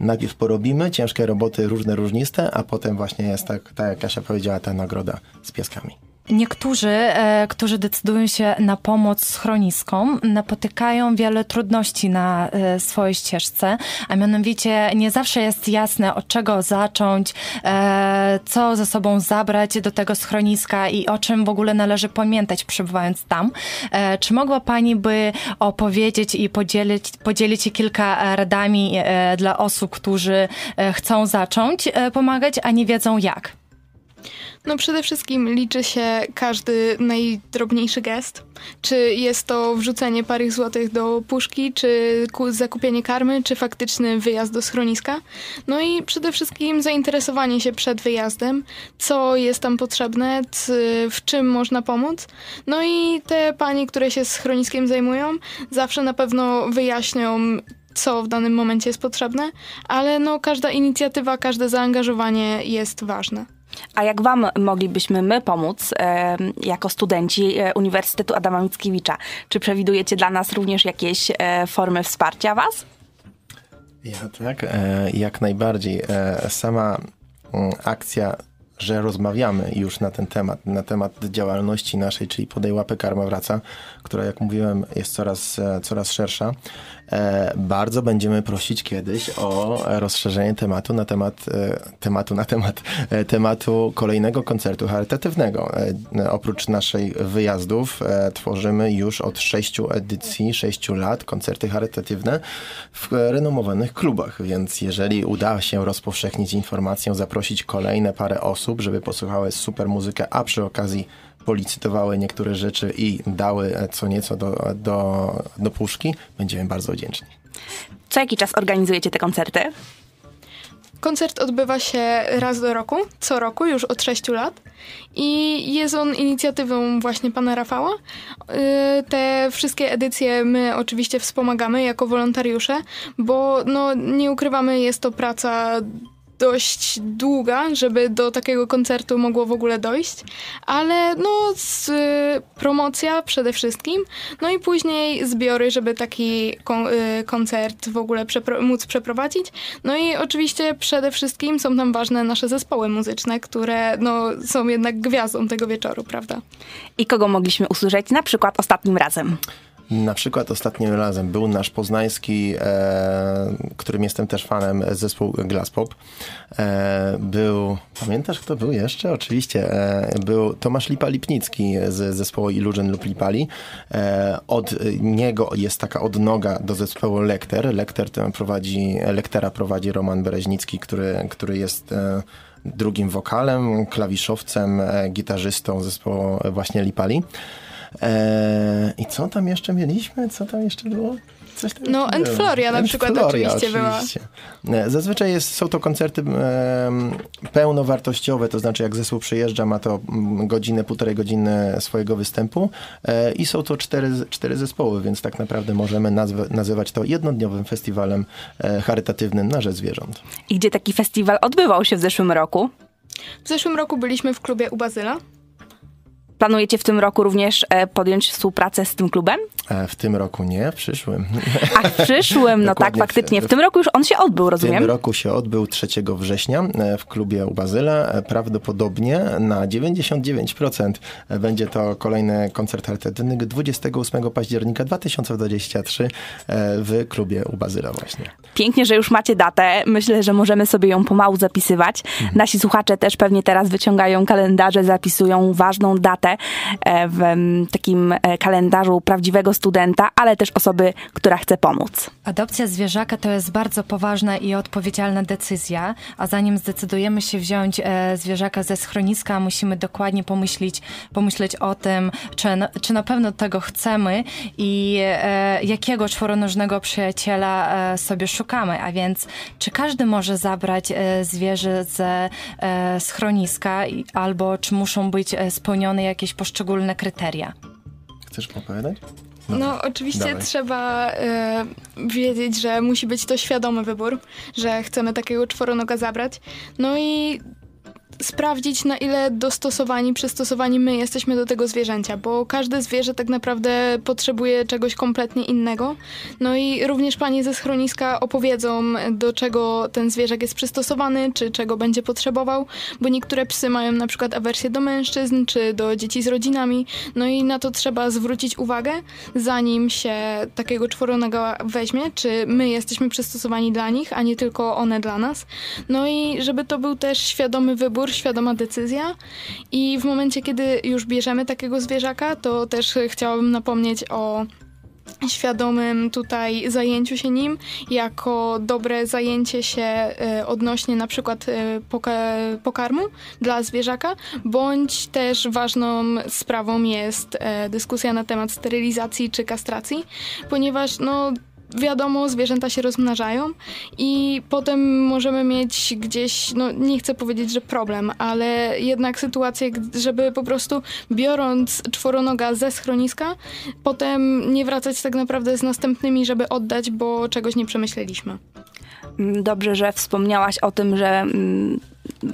Najpierw porobimy ciężkie roboty, różne, różniste, a potem właśnie jest tak, tak jak Kasia powiedziała, ta nagroda z pieskami. Niektórzy, e, którzy decydują się na pomoc schroniskom, napotykają wiele trudności na e, swojej ścieżce, a mianowicie nie zawsze jest jasne, od czego zacząć, e, co ze sobą zabrać do tego schroniska i o czym w ogóle należy pamiętać przebywając tam. Czy mogła Pani by opowiedzieć i podzielić, podzielić się kilka radami dla osób, którzy chcą zacząć pomagać, a nie wiedzą jak? No przede wszystkim liczy się każdy najdrobniejszy gest. Czy jest to wrzucenie parych złotych do puszki, czy zakupienie karmy, czy faktyczny wyjazd do schroniska. No i przede wszystkim zainteresowanie się przed wyjazdem, co jest tam potrzebne, w czym można pomóc. No i te panie, które się schroniskiem zajmują, zawsze na pewno wyjaśnią co w danym momencie jest potrzebne, ale no każda inicjatywa, każde zaangażowanie jest ważne. A jak Wam moglibyśmy my pomóc jako studenci e, Uniwersytetu Adama Mickiewicza? Czy przewidujecie dla nas również jakieś e, formy wsparcia Was? Ja tak, e, jak najbardziej. Sama mm, akcja że rozmawiamy już na ten temat, na temat działalności naszej, czyli Podej łapę Karma Wraca, która jak mówiłem jest coraz, e, coraz szersza. E, bardzo będziemy prosić kiedyś o rozszerzenie tematu na temat, e, tematu na temat tematu kolejnego koncertu charytatywnego. Oprócz naszych wyjazdów tworzymy już od sześciu edycji, sześciu lat koncerty charytatywne w renomowanych klubach, więc jeżeli uda się rozpowszechnić informację, zaprosić kolejne parę osób, żeby posłuchały super muzykę, a przy okazji policytowały niektóre rzeczy i dały co nieco do, do, do puszki, będziemy bardzo wdzięczni. Co jaki czas organizujecie te koncerty? Koncert odbywa się raz do roku, co roku, już od 6 lat. I jest on inicjatywą właśnie pana Rafała. Y, te wszystkie edycje my oczywiście wspomagamy jako wolontariusze, bo no, nie ukrywamy, jest to praca dość długa, żeby do takiego koncertu mogło w ogóle dojść, ale no z, y, promocja przede wszystkim, no i później zbiory, żeby taki kon, y, koncert w ogóle przepro móc przeprowadzić. No i oczywiście przede wszystkim są tam ważne nasze zespoły muzyczne, które no, są jednak gwiazdą tego wieczoru, prawda? I kogo mogliśmy usłyszeć na przykład ostatnim razem? Na przykład ostatnim razem był nasz poznański, e, którym jestem też fanem, zespół Glasspop. E, był, pamiętasz kto był jeszcze? Oczywiście, e, był Tomasz Lipa-Lipnicki z zespołu Illusion lub Lipali. E, od niego jest taka odnoga do zespołu Lekter. Lekter prowadzi, Lektera prowadzi Roman Bereźnicki, który, który jest e, drugim wokalem, klawiszowcem, e, gitarzystą zespołu właśnie Lipali. Eee, I co tam jeszcze mieliśmy? Co tam jeszcze było? Coś tam no, And Floria na przykład Floria, oczywiście, oczywiście, była. E, zazwyczaj jest, są to koncerty e, pełnowartościowe, to znaczy jak zespół przyjeżdża, ma to mm, godzinę, półtorej godziny swojego występu e, i są to cztery, cztery zespoły, więc tak naprawdę możemy nazwy, nazywać to jednodniowym festiwalem e, charytatywnym na rzecz zwierząt. I gdzie taki festiwal odbywał się w zeszłym roku? W zeszłym roku byliśmy w klubie u Bazyla. Planujecie w tym roku również e, podjąć współpracę z tym klubem? E, w tym roku nie, w przyszłym. A w przyszłym, no tak, faktycznie. W tym roku już on się odbył, rozumiem? W tym roku się odbył 3 września e, w klubie u Bazyla. Prawdopodobnie na 99% będzie to kolejny koncert charytatywny 28 października 2023 w klubie u Bazyla właśnie. Pięknie, że już macie datę. Myślę, że możemy sobie ją pomału zapisywać. Mhm. Nasi słuchacze też pewnie teraz wyciągają kalendarze, zapisują ważną datę E, w takim e, kalendarzu prawdziwego studenta, ale też osoby, która chce pomóc. Adopcja zwierzaka to jest bardzo poważna i odpowiedzialna decyzja, a zanim zdecydujemy się wziąć e, zwierzaka ze schroniska, musimy dokładnie pomyśleć, pomyśleć o tym, czy, czy na pewno tego chcemy i jakiego czworonożnego przyjaciela sobie szukamy, a więc czy każdy może zabrać zwierzę ze schroniska albo czy muszą być spełnione jakieś jakieś poszczególne kryteria. Chcesz opowiadać? No, no oczywiście Dawaj. trzeba y, wiedzieć, że musi być to świadomy wybór, że chcemy takiego czworonoga zabrać. No i sprawdzić, na ile dostosowani, przystosowani my jesteśmy do tego zwierzęcia, bo każde zwierzę tak naprawdę potrzebuje czegoś kompletnie innego. No i również pani ze schroniska opowiedzą, do czego ten zwierzak jest przystosowany, czy czego będzie potrzebował, bo niektóre psy mają na przykład awersję do mężczyzn, czy do dzieci z rodzinami, no i na to trzeba zwrócić uwagę, zanim się takiego czworonego weźmie, czy my jesteśmy przystosowani dla nich, a nie tylko one dla nas. No i żeby to był też świadomy wybór, świadoma decyzja. I w momencie, kiedy już bierzemy takiego zwierzaka, to też chciałabym napomnieć o świadomym tutaj zajęciu się nim, jako dobre zajęcie się e, odnośnie na przykład e, pokarmu dla zwierzaka, bądź też ważną sprawą jest e, dyskusja na temat sterylizacji czy kastracji, ponieważ no wiadomo, zwierzęta się rozmnażają i potem możemy mieć gdzieś, no nie chcę powiedzieć, że problem, ale jednak sytuację, żeby po prostu biorąc czworonoga ze schroniska, potem nie wracać tak naprawdę z następnymi, żeby oddać, bo czegoś nie przemyśleliśmy. Mm, dobrze, że wspomniałaś o tym, że mm,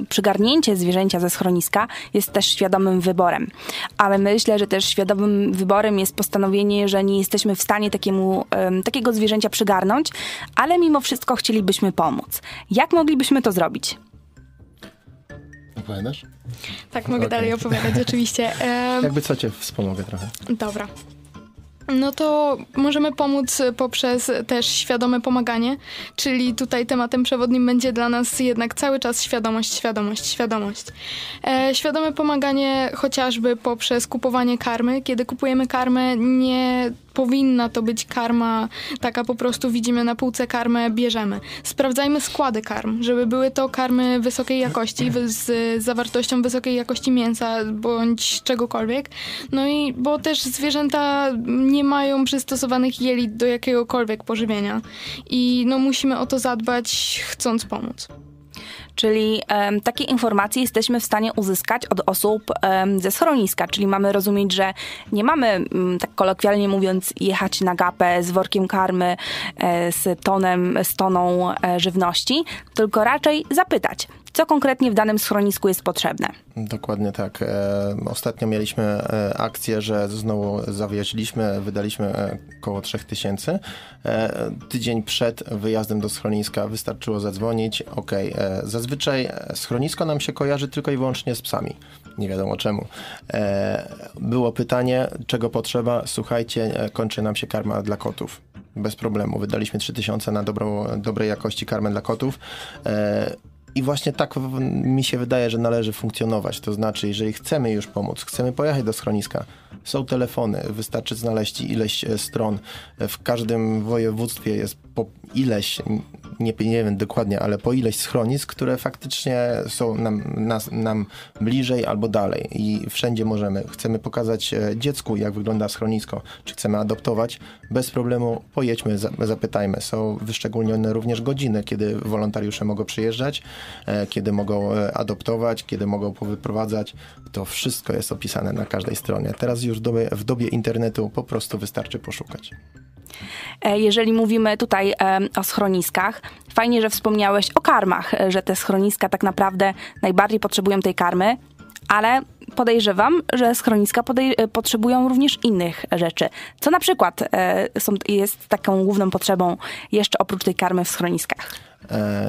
przygarnięcie zwierzęcia ze schroniska jest też świadomym wyborem. Ale myślę, że też świadomym wyborem jest postanowienie, że nie jesteśmy w stanie takiemu, takiego zwierzęcia przygarnąć, ale mimo wszystko chcielibyśmy pomóc. Jak moglibyśmy to zrobić? Opowiadasz? Tak, mogę okay. dalej opowiadać, oczywiście. Jakby co cię wspomogę trochę. Dobra. No to możemy pomóc poprzez też świadome pomaganie, czyli tutaj tematem przewodnim będzie dla nas jednak cały czas świadomość, świadomość, świadomość. E, świadome pomaganie chociażby poprzez kupowanie karmy. Kiedy kupujemy karmę, nie powinna to być karma taka po prostu widzimy na półce karmę, bierzemy. Sprawdzajmy składy karm, żeby były to karmy wysokiej jakości, z zawartością wysokiej jakości mięsa bądź czegokolwiek. No i bo też zwierzęta nie mają przystosowanych jelit do jakiegokolwiek pożywienia i no musimy o to zadbać chcąc pomóc. Czyli um, takie informacje jesteśmy w stanie uzyskać od osób um, ze schroniska, czyli mamy rozumieć, że nie mamy, um, tak kolokwialnie mówiąc, jechać na gapę z workiem karmy, e, z tonem, z toną e, żywności, tylko raczej zapytać, co konkretnie w danym schronisku jest potrzebne. Dokładnie tak. E, ostatnio mieliśmy e, akcję, że znowu zawieźliśmy, wydaliśmy e, około 3000. E, tydzień przed wyjazdem do schroniska wystarczyło zadzwonić. Ok, zazwyczaj schronisko nam się kojarzy tylko i wyłącznie z psami. Nie wiadomo czemu. Było pytanie, czego potrzeba. Słuchajcie, kończy nam się karma dla kotów bez problemu. Wydaliśmy 3000 na dobrą, dobrej jakości karmę dla kotów. I właśnie tak mi się wydaje, że należy funkcjonować. To znaczy, jeżeli chcemy już pomóc, chcemy pojechać do schroniska, są telefony, wystarczy znaleźć ileś e, stron. W każdym województwie jest po ileś, nie, nie wiem dokładnie, ale po ileś schronisk, które faktycznie są nam, nas, nam bliżej albo dalej i wszędzie możemy. Chcemy pokazać e, dziecku, jak wygląda schronisko, czy chcemy adoptować, bez problemu pojedźmy, zapytajmy. Są wyszczególnione również godziny, kiedy wolontariusze mogą przyjeżdżać, e, kiedy mogą adoptować, kiedy mogą powyprowadzać. To wszystko jest opisane na każdej stronie. Teraz już w dobie, w dobie internetu po prostu wystarczy poszukać. E, jeżeli mówimy tutaj o schroniskach, fajnie, że wspomniałeś o karmach, e, że te schroniska tak naprawdę najbardziej potrzebują tej karmy, ale podejrzewam, że schroniska podej- e, potrzebują również innych rzeczy. Co na przykład e, są, jest taką główną potrzebą jeszcze oprócz tej karmy w schroniskach?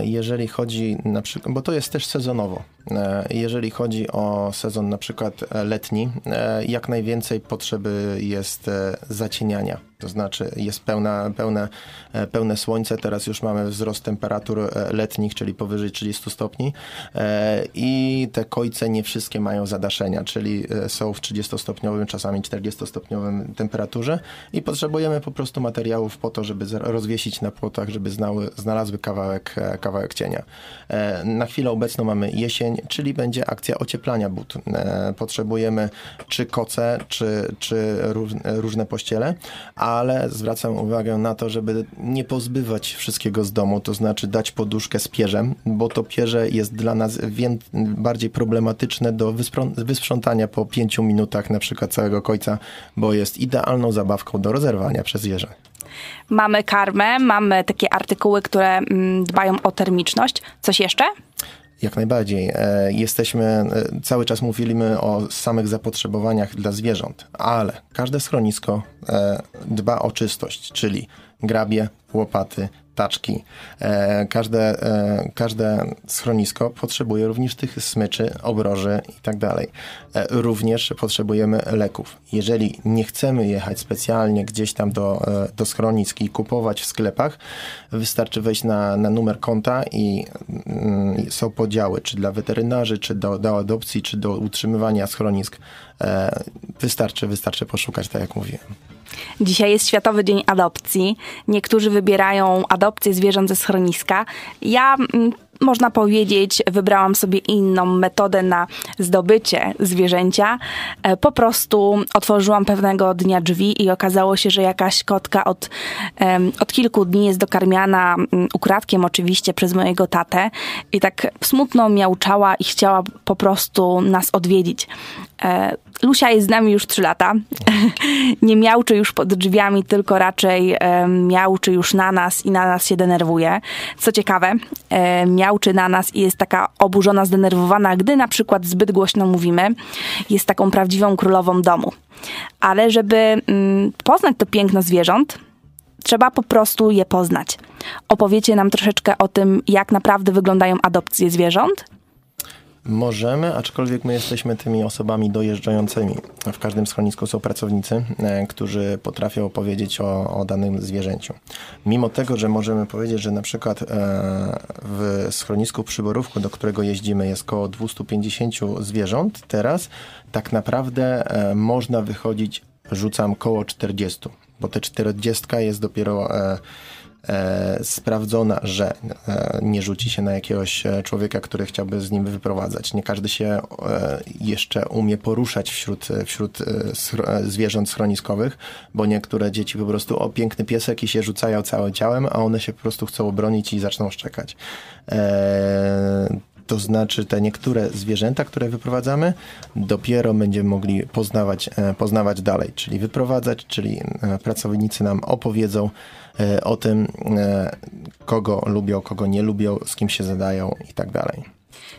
Jeżeli chodzi na przykład, bo to jest też sezonowo. Jeżeli chodzi o sezon na przykład letni, jak najwięcej potrzeby jest zacieniania. To znaczy jest pełna, pełne, e, pełne słońce, teraz już mamy wzrost temperatur e, letnich, czyli powyżej 30 stopni. E, i te kojce nie wszystkie mają zadaszenia, czyli są w 30-stopniowym, czasami 40-stopniowym temperaturze i potrzebujemy po prostu materiałów po to, żeby rozwiesić na płotach, żeby znały, znalazły kawałek, kawałek cienia. Na chwilę obecną mamy jesień, czyli będzie akcja ocieplania but. Potrzebujemy czy koce, czy, czy różne pościele, ale zwracam uwagę na to, żeby nie pozbywać wszystkiego z domu, to znaczy dać poduszkę z pierzem, bo to pierze jest dla nas bardziej problematyczne do wysprzątania po pięciu minutach na przykład całego końca, bo jest idealną zabawką do rozerwania przez zwierzę. Mamy karmę, mamy takie artykuły, które mm, dbają o termiczność. Coś jeszcze? Jak najbardziej. E, jesteśmy, e, cały czas mówimy o samych zapotrzebowaniach dla zwierząt, ale każde schronisko e, dba o czystość, czyli grabie, łopaty, taczki. Każde, każde schronisko potrzebuje również tych smyczy, obroży i tak dalej. Również potrzebujemy leków. Jeżeli nie chcemy jechać specjalnie gdzieś tam do, do schronisk i kupować w sklepach, wystarczy wejść na, na numer konta i mm, są podziały, czy dla weterynarzy, czy do, do adopcji, czy do utrzymywania schronisk. E, wystarczy, wystarczy poszukać, tak jak mówiłem. Dzisiaj jest Światowy Dzień Adopcji. Niektórzy wybierają adopcję zwierząt ze schroniska. Ja mm, można powiedzieć, wybrałam sobie inną metodę na zdobycie zwierzęcia. E, po prostu otworzyłam pewnego dnia drzwi i okazało się, że jakaś kotka od, od kilku dni jest dokarmiana mm, ukradkiem oczywiście przez mojego tatę i tak smutno miauczała i chciała po prostu nas odwiedzić. E, Lusia jest z nami już trzy lata. Nie miałczy już pod drzwiami, tylko raczej miałczy już na nas i na nas się denerwuje. Co ciekawe, miałczy na nas i jest taka oburzona, zdenerwowana, gdy na przykład zbyt głośno mówimy. Jest taką prawdziwą królową domu. Ale żeby mm, poznać to piękno zwierząt, trzeba po prostu je poznać. Opowiecie nam troszeczkę o tym, jak naprawdę wyglądają adopcje zwierząt? Możemy, aczkolwiek my jesteśmy tymi osobami dojeżdżającymi. W każdym schronisku są pracownicy, e, którzy potrafią opowiedzieć o, o danym zwierzęciu. Mimo tego, że możemy powiedzieć, że na przykład e, w schronisku przy Borówku, do którego jeździmy, jest około 250 zwierząt teraz, tak naprawdę e, można wychodzić, rzucam, koło 40, bo te 40 jest dopiero sprawdzona, że e, nie rzuci się na jakiegoś e, człowieka, który chciałby z nim wyprowadzać. Nie każdy się e, jeszcze umie poruszać wśród, wśród e, zwierząt schroniskowych, bo niektóre dzieci po prostu o piękny piesek i się rzucają całym ciałem, a one się po prostu chcą obronić i zaczną szczekać. E, to znaczy te niektóre zwierzęta, które wyprowadzamy, dopiero będziemy mogli poznawać, poznawać dalej, czyli wyprowadzać, czyli pracownicy nam opowiedzą, E, o tym, e, kogo lubią, kogo nie lubią, z kim się zadają i tak dalej.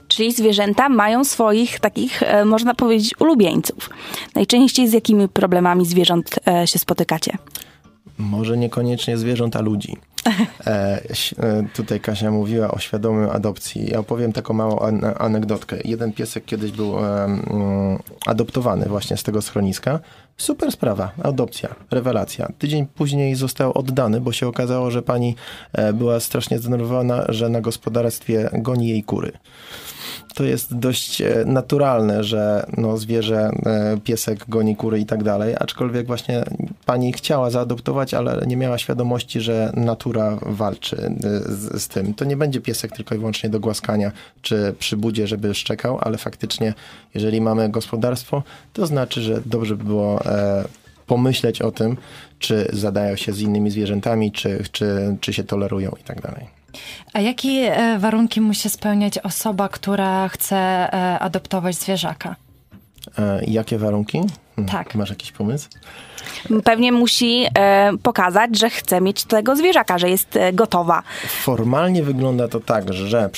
Czyli zwierzęta mają swoich takich, e, można powiedzieć, ulubieńców. Najczęściej z jakimi problemami zwierząt się spotykacie? Może niekoniecznie zwierząt, a ludzi. E, tutaj Kasia mówiła o świadomym adopcji. Ja opowiem taką małą anegdotkę. Jeden piesek kiedyś był e, mm, adoptowany właśnie z tego schroniska. Super sprawa, adopcja, rewelacja. Tydzień później został oddany, bo się okazało, że pani e, była strasznie zdenerwowana, że na gospodarstwie goni jej kury to jest dość e, naturalne, że no, zwierzę, e, piesek goni kury i tak dalej, aczkolwiek właśnie pani chciała zaadoptować, ale nie miała świadomości, że natura walczy e, z, z tym. To nie będzie piesek tylko i wyłącznie do głaskania czy przy budzie, żeby szczekał, ale faktycznie jeżeli mamy gospodarstwo, to znaczy, że dobrze by było pomyśleć o tym, czy zadają się z innymi zwierzętami, czy, czy, czy się tolerują i tak dalej. A jakie e, warunki musi spełniać osoba, która chce e, adoptować zwierzaka? E, jakie warunki? Hmm, tak. Masz jakiś pomysł? Pewnie musi e, pokazać, że chce mieć tego zwierzaka, że jest e, gotowa. Formalnie wygląda to tak, że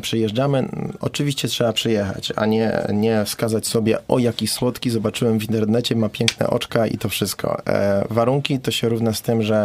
przyjeżdżamy, oczywiście trzeba przyjechać, a nie, nie wskazać sobie, o jaki słodki, zobaczyłem w internecie, ma piękne oczka i to wszystko. E, warunki to się równa z tym, że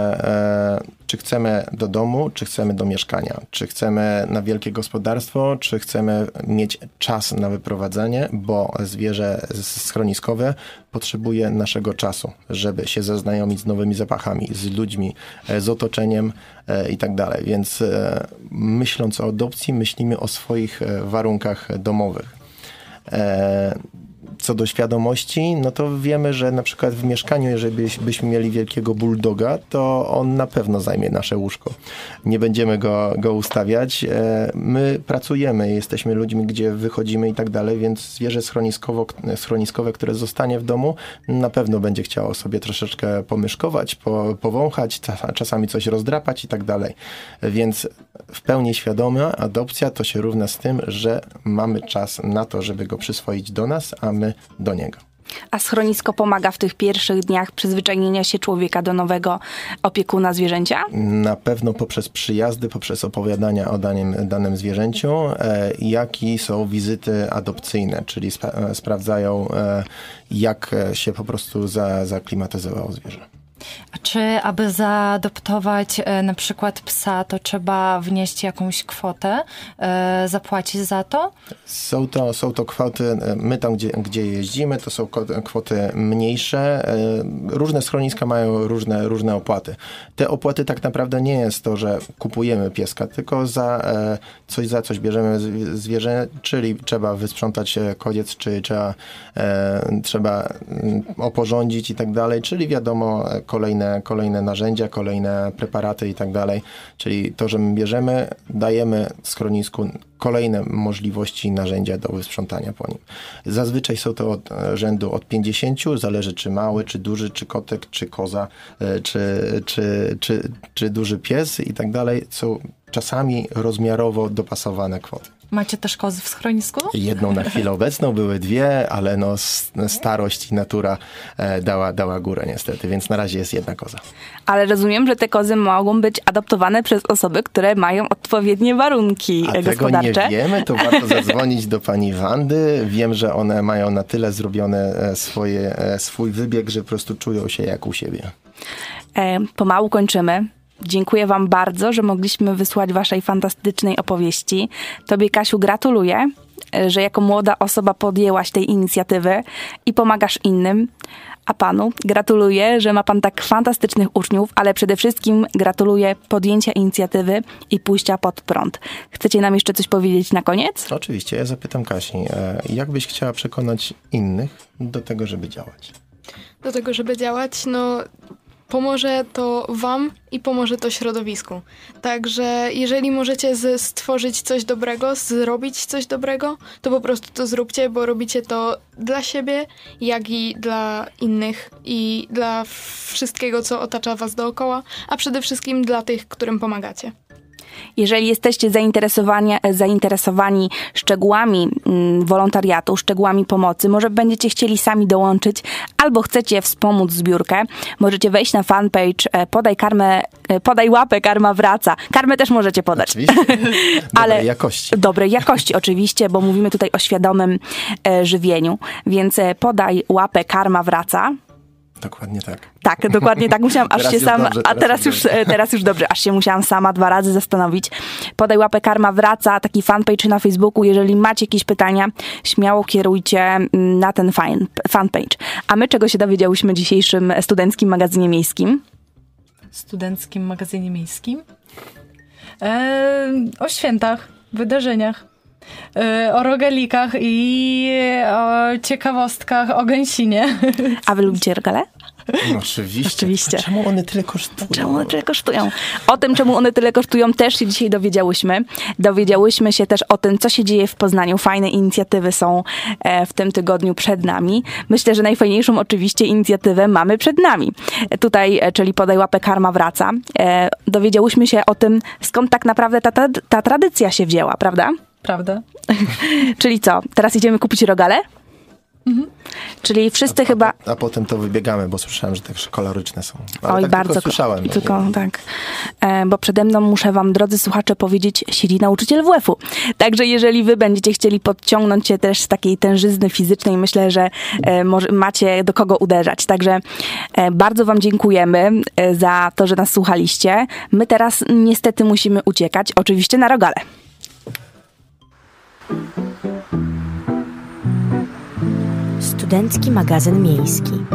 e, czy chcemy do domu, czy chcemy do mieszkania, czy chcemy na wielkie gospodarstwo, czy chcemy mieć czas na wyprowadzenie, bo zwierzę schroniskowe potrzebuje naszego czasu, żeby się zaznajomić z nowymi zapachami, z ludźmi, e, z otoczeniem e, i tak dalej. Więc e, myśląc o adopcji, myślimy o swoich warunkach domowych co do świadomości, no to wiemy, że na przykład w mieszkaniu, jeżeli byśmy mieli wielkiego bulldoga, to on na pewno zajmie nasze łóżko. Nie będziemy go, go ustawiać. E, my pracujemy, jesteśmy ludźmi, gdzie wychodzimy i tak dalej, więc zwierzę schroniskowo, schroniskowe, które zostanie w domu, na pewno będzie chciało sobie troszeczkę pomyszkować, po, powąchać, czasami coś rozdrapać i tak dalej. Więc w pełni świadoma adopcja to się równa z tym, że mamy czas na to, żeby go przyswoić do nas, a my do niego. A schronisko pomaga w tych pierwszych dniach przyzwyczajenia się człowieka do nowego opiekuna zwierzęcia? Na pewno poprzez przyjazdy, poprzez opowiadania o danym, danym zwierzęciu, e, jak i są wizyty adopcyjne, czyli e, sprawdzają, e, jak się po prostu za, zaklimatyzowało zwierzę. A czy aby zaadoptować e, na przykład psa, to trzeba wnieść jakąś kwotę, e, zapłacić za to? Są to, są to kwoty, e, my tam, gdzie, gdzie jeździmy, to są kwoty mniejsze. Różne schroniska mają różne, różne opłaty. Te opłaty tak naprawdę nie jest to, że kupujemy pieska, tylko za coś za coś bierzemy zwi- zwierzę, czyli trzeba wysprzątać koniec, czy trzeba, trzeba mm, oporządzić i tak dalej, czyli wiadomo kolejne, kolejne narzędzia, kolejne preparaty i tak dalej. Czyli to, że my bierzemy, dajemy schronisku kolejne możliwości narzędzia do wysprzątania po nim. Zazwyczaj są to od rzędu od 50, zależy czy mały, czy duży, czy kotek, czy koza, e, czy, czy, czy, czy duży pies i tak dalej. Są czasami rozmiarowo dopasowane kwoty. Macie też kozy w schronisku? Jedną na chwilę obecną, były dwie, ale no starość i natura e, dała, dała górę niestety, więc na razie jest jedna koza. Ale rozumiem, że te kozy mogą być adoptowane przez osoby, które mają odpowiednie warunki A tego gospodarcze. nie wiemy, to warto zadzwonić do pani Wandy. Wiem, że one mają na tyle zrobione e, swoje, e, swój wybieg, że po prostu czują się jak u siebie. E, pomału kończymy. Dziękuję Wam bardzo, że mogliśmy wysłać Waszej fantastycznej opowieści. Tobie, Kasiu, gratuluję, że jako młoda osoba podjęłaś tej inicjatywy i pomagasz innym. A Panu gratuluję, że ma Pan tak fantastycznych uczniów, ale przede wszystkim gratuluję podjęcia inicjatywy i pójścia pod prąd. Chcecie nam jeszcze coś powiedzieć na koniec? Oczywiście, ja zapytam Kasi, e, jak byś chciała przekonać innych do tego, żeby działać? Do tego, żeby działać, no pomoże to wam i pomoże to środowisku. Także jeżeli możecie stworzyć coś dobrego, zrobić coś dobrego, to po prostu to zróbcie, bo robicie to dla siebie, jak i dla innych i dla wszystkiego, co otacza was dookoła, a przede wszystkim dla tych, którym pomagacie. Jeżeli jesteście zainteresowani, zainteresowani szczegółami mm, wolontariatu, szczegółami pomocy, może będziecie chcieli sami dołączyć albo chcecie wspomóc zbiórkę, możecie wejść na fanpage e, Podaj karmę, e, podaj łapę, karma wraca. Karmę też możecie podać. Oczywiście, dobrej jakości. Dobrej jakości oczywiście, bo mówimy tutaj o świadomym e, żywieniu. Więc podaj łapę, karma wraca. Dokładnie tak. Tak, dokładnie tak musiałam, aż Teraz się sama, dobrze, a teraz już już, e, teraz już dobrze, aż się musiałam sama dwa razy zastanowić. Podaj łapę karma wraca, taki fanpage na Facebooku. Jeżeli macie jakieś pytania, śmiało kierujcie mm, na ten fan, fanpage. A my czego się dowiedziałyśmy w dzisiejszym studenckim magazynie miejskim? Studenckim magazynie miejskim? E, o świętach, wydarzeniach. E, o rogalikach i o ciekawostkach o gęsinie. A wy lubicie regale? No, oczywiście. Oczywiście. Czemu one tyle kosztują? Czemu one tyle kosztują? O tym, czemu one tyle kosztują, też się dzisiaj dowiedziałyśmy. Dowiedziałyśmy się też o tym, co się dzieje w Poznaniu. Fajne inicjatywy są e, w tym tygodniu przed nami. Myślę, że najfajniejszą oczywiście inicjatywę mamy przed nami. E, Tutaj, e, czyli Podaj łapę, karma wraca. E, Dowiedziałyśmy się o tym, skąd tak naprawdę ta, ta, ta tradycja się wzięła, prawda? Prawda? Czyli co? Teraz idziemy kupić rogale? Czyli wszyscy chyba... A potem to wybiegamy, bo słyszałem, że też koloryczne są. Ale Oj, tak bardzo. tylko słyszałem. no. Tylko, tak. E, bo przede mną muszę wam, drodzy słuchacze, powiedzieć, siedzi nauczyciel WF-u. Także jeżeli wy będziecie chcieli podciągnąć się też z takiej tężyzny fizycznej, myślę, że e, może, macie do kogo uderzać. Także e, bardzo wam dziękujemy e, za to, że nas słuchaliście. My teraz niestety musimy uciekać, oczywiście na rogale. Studencki magazyn miejski.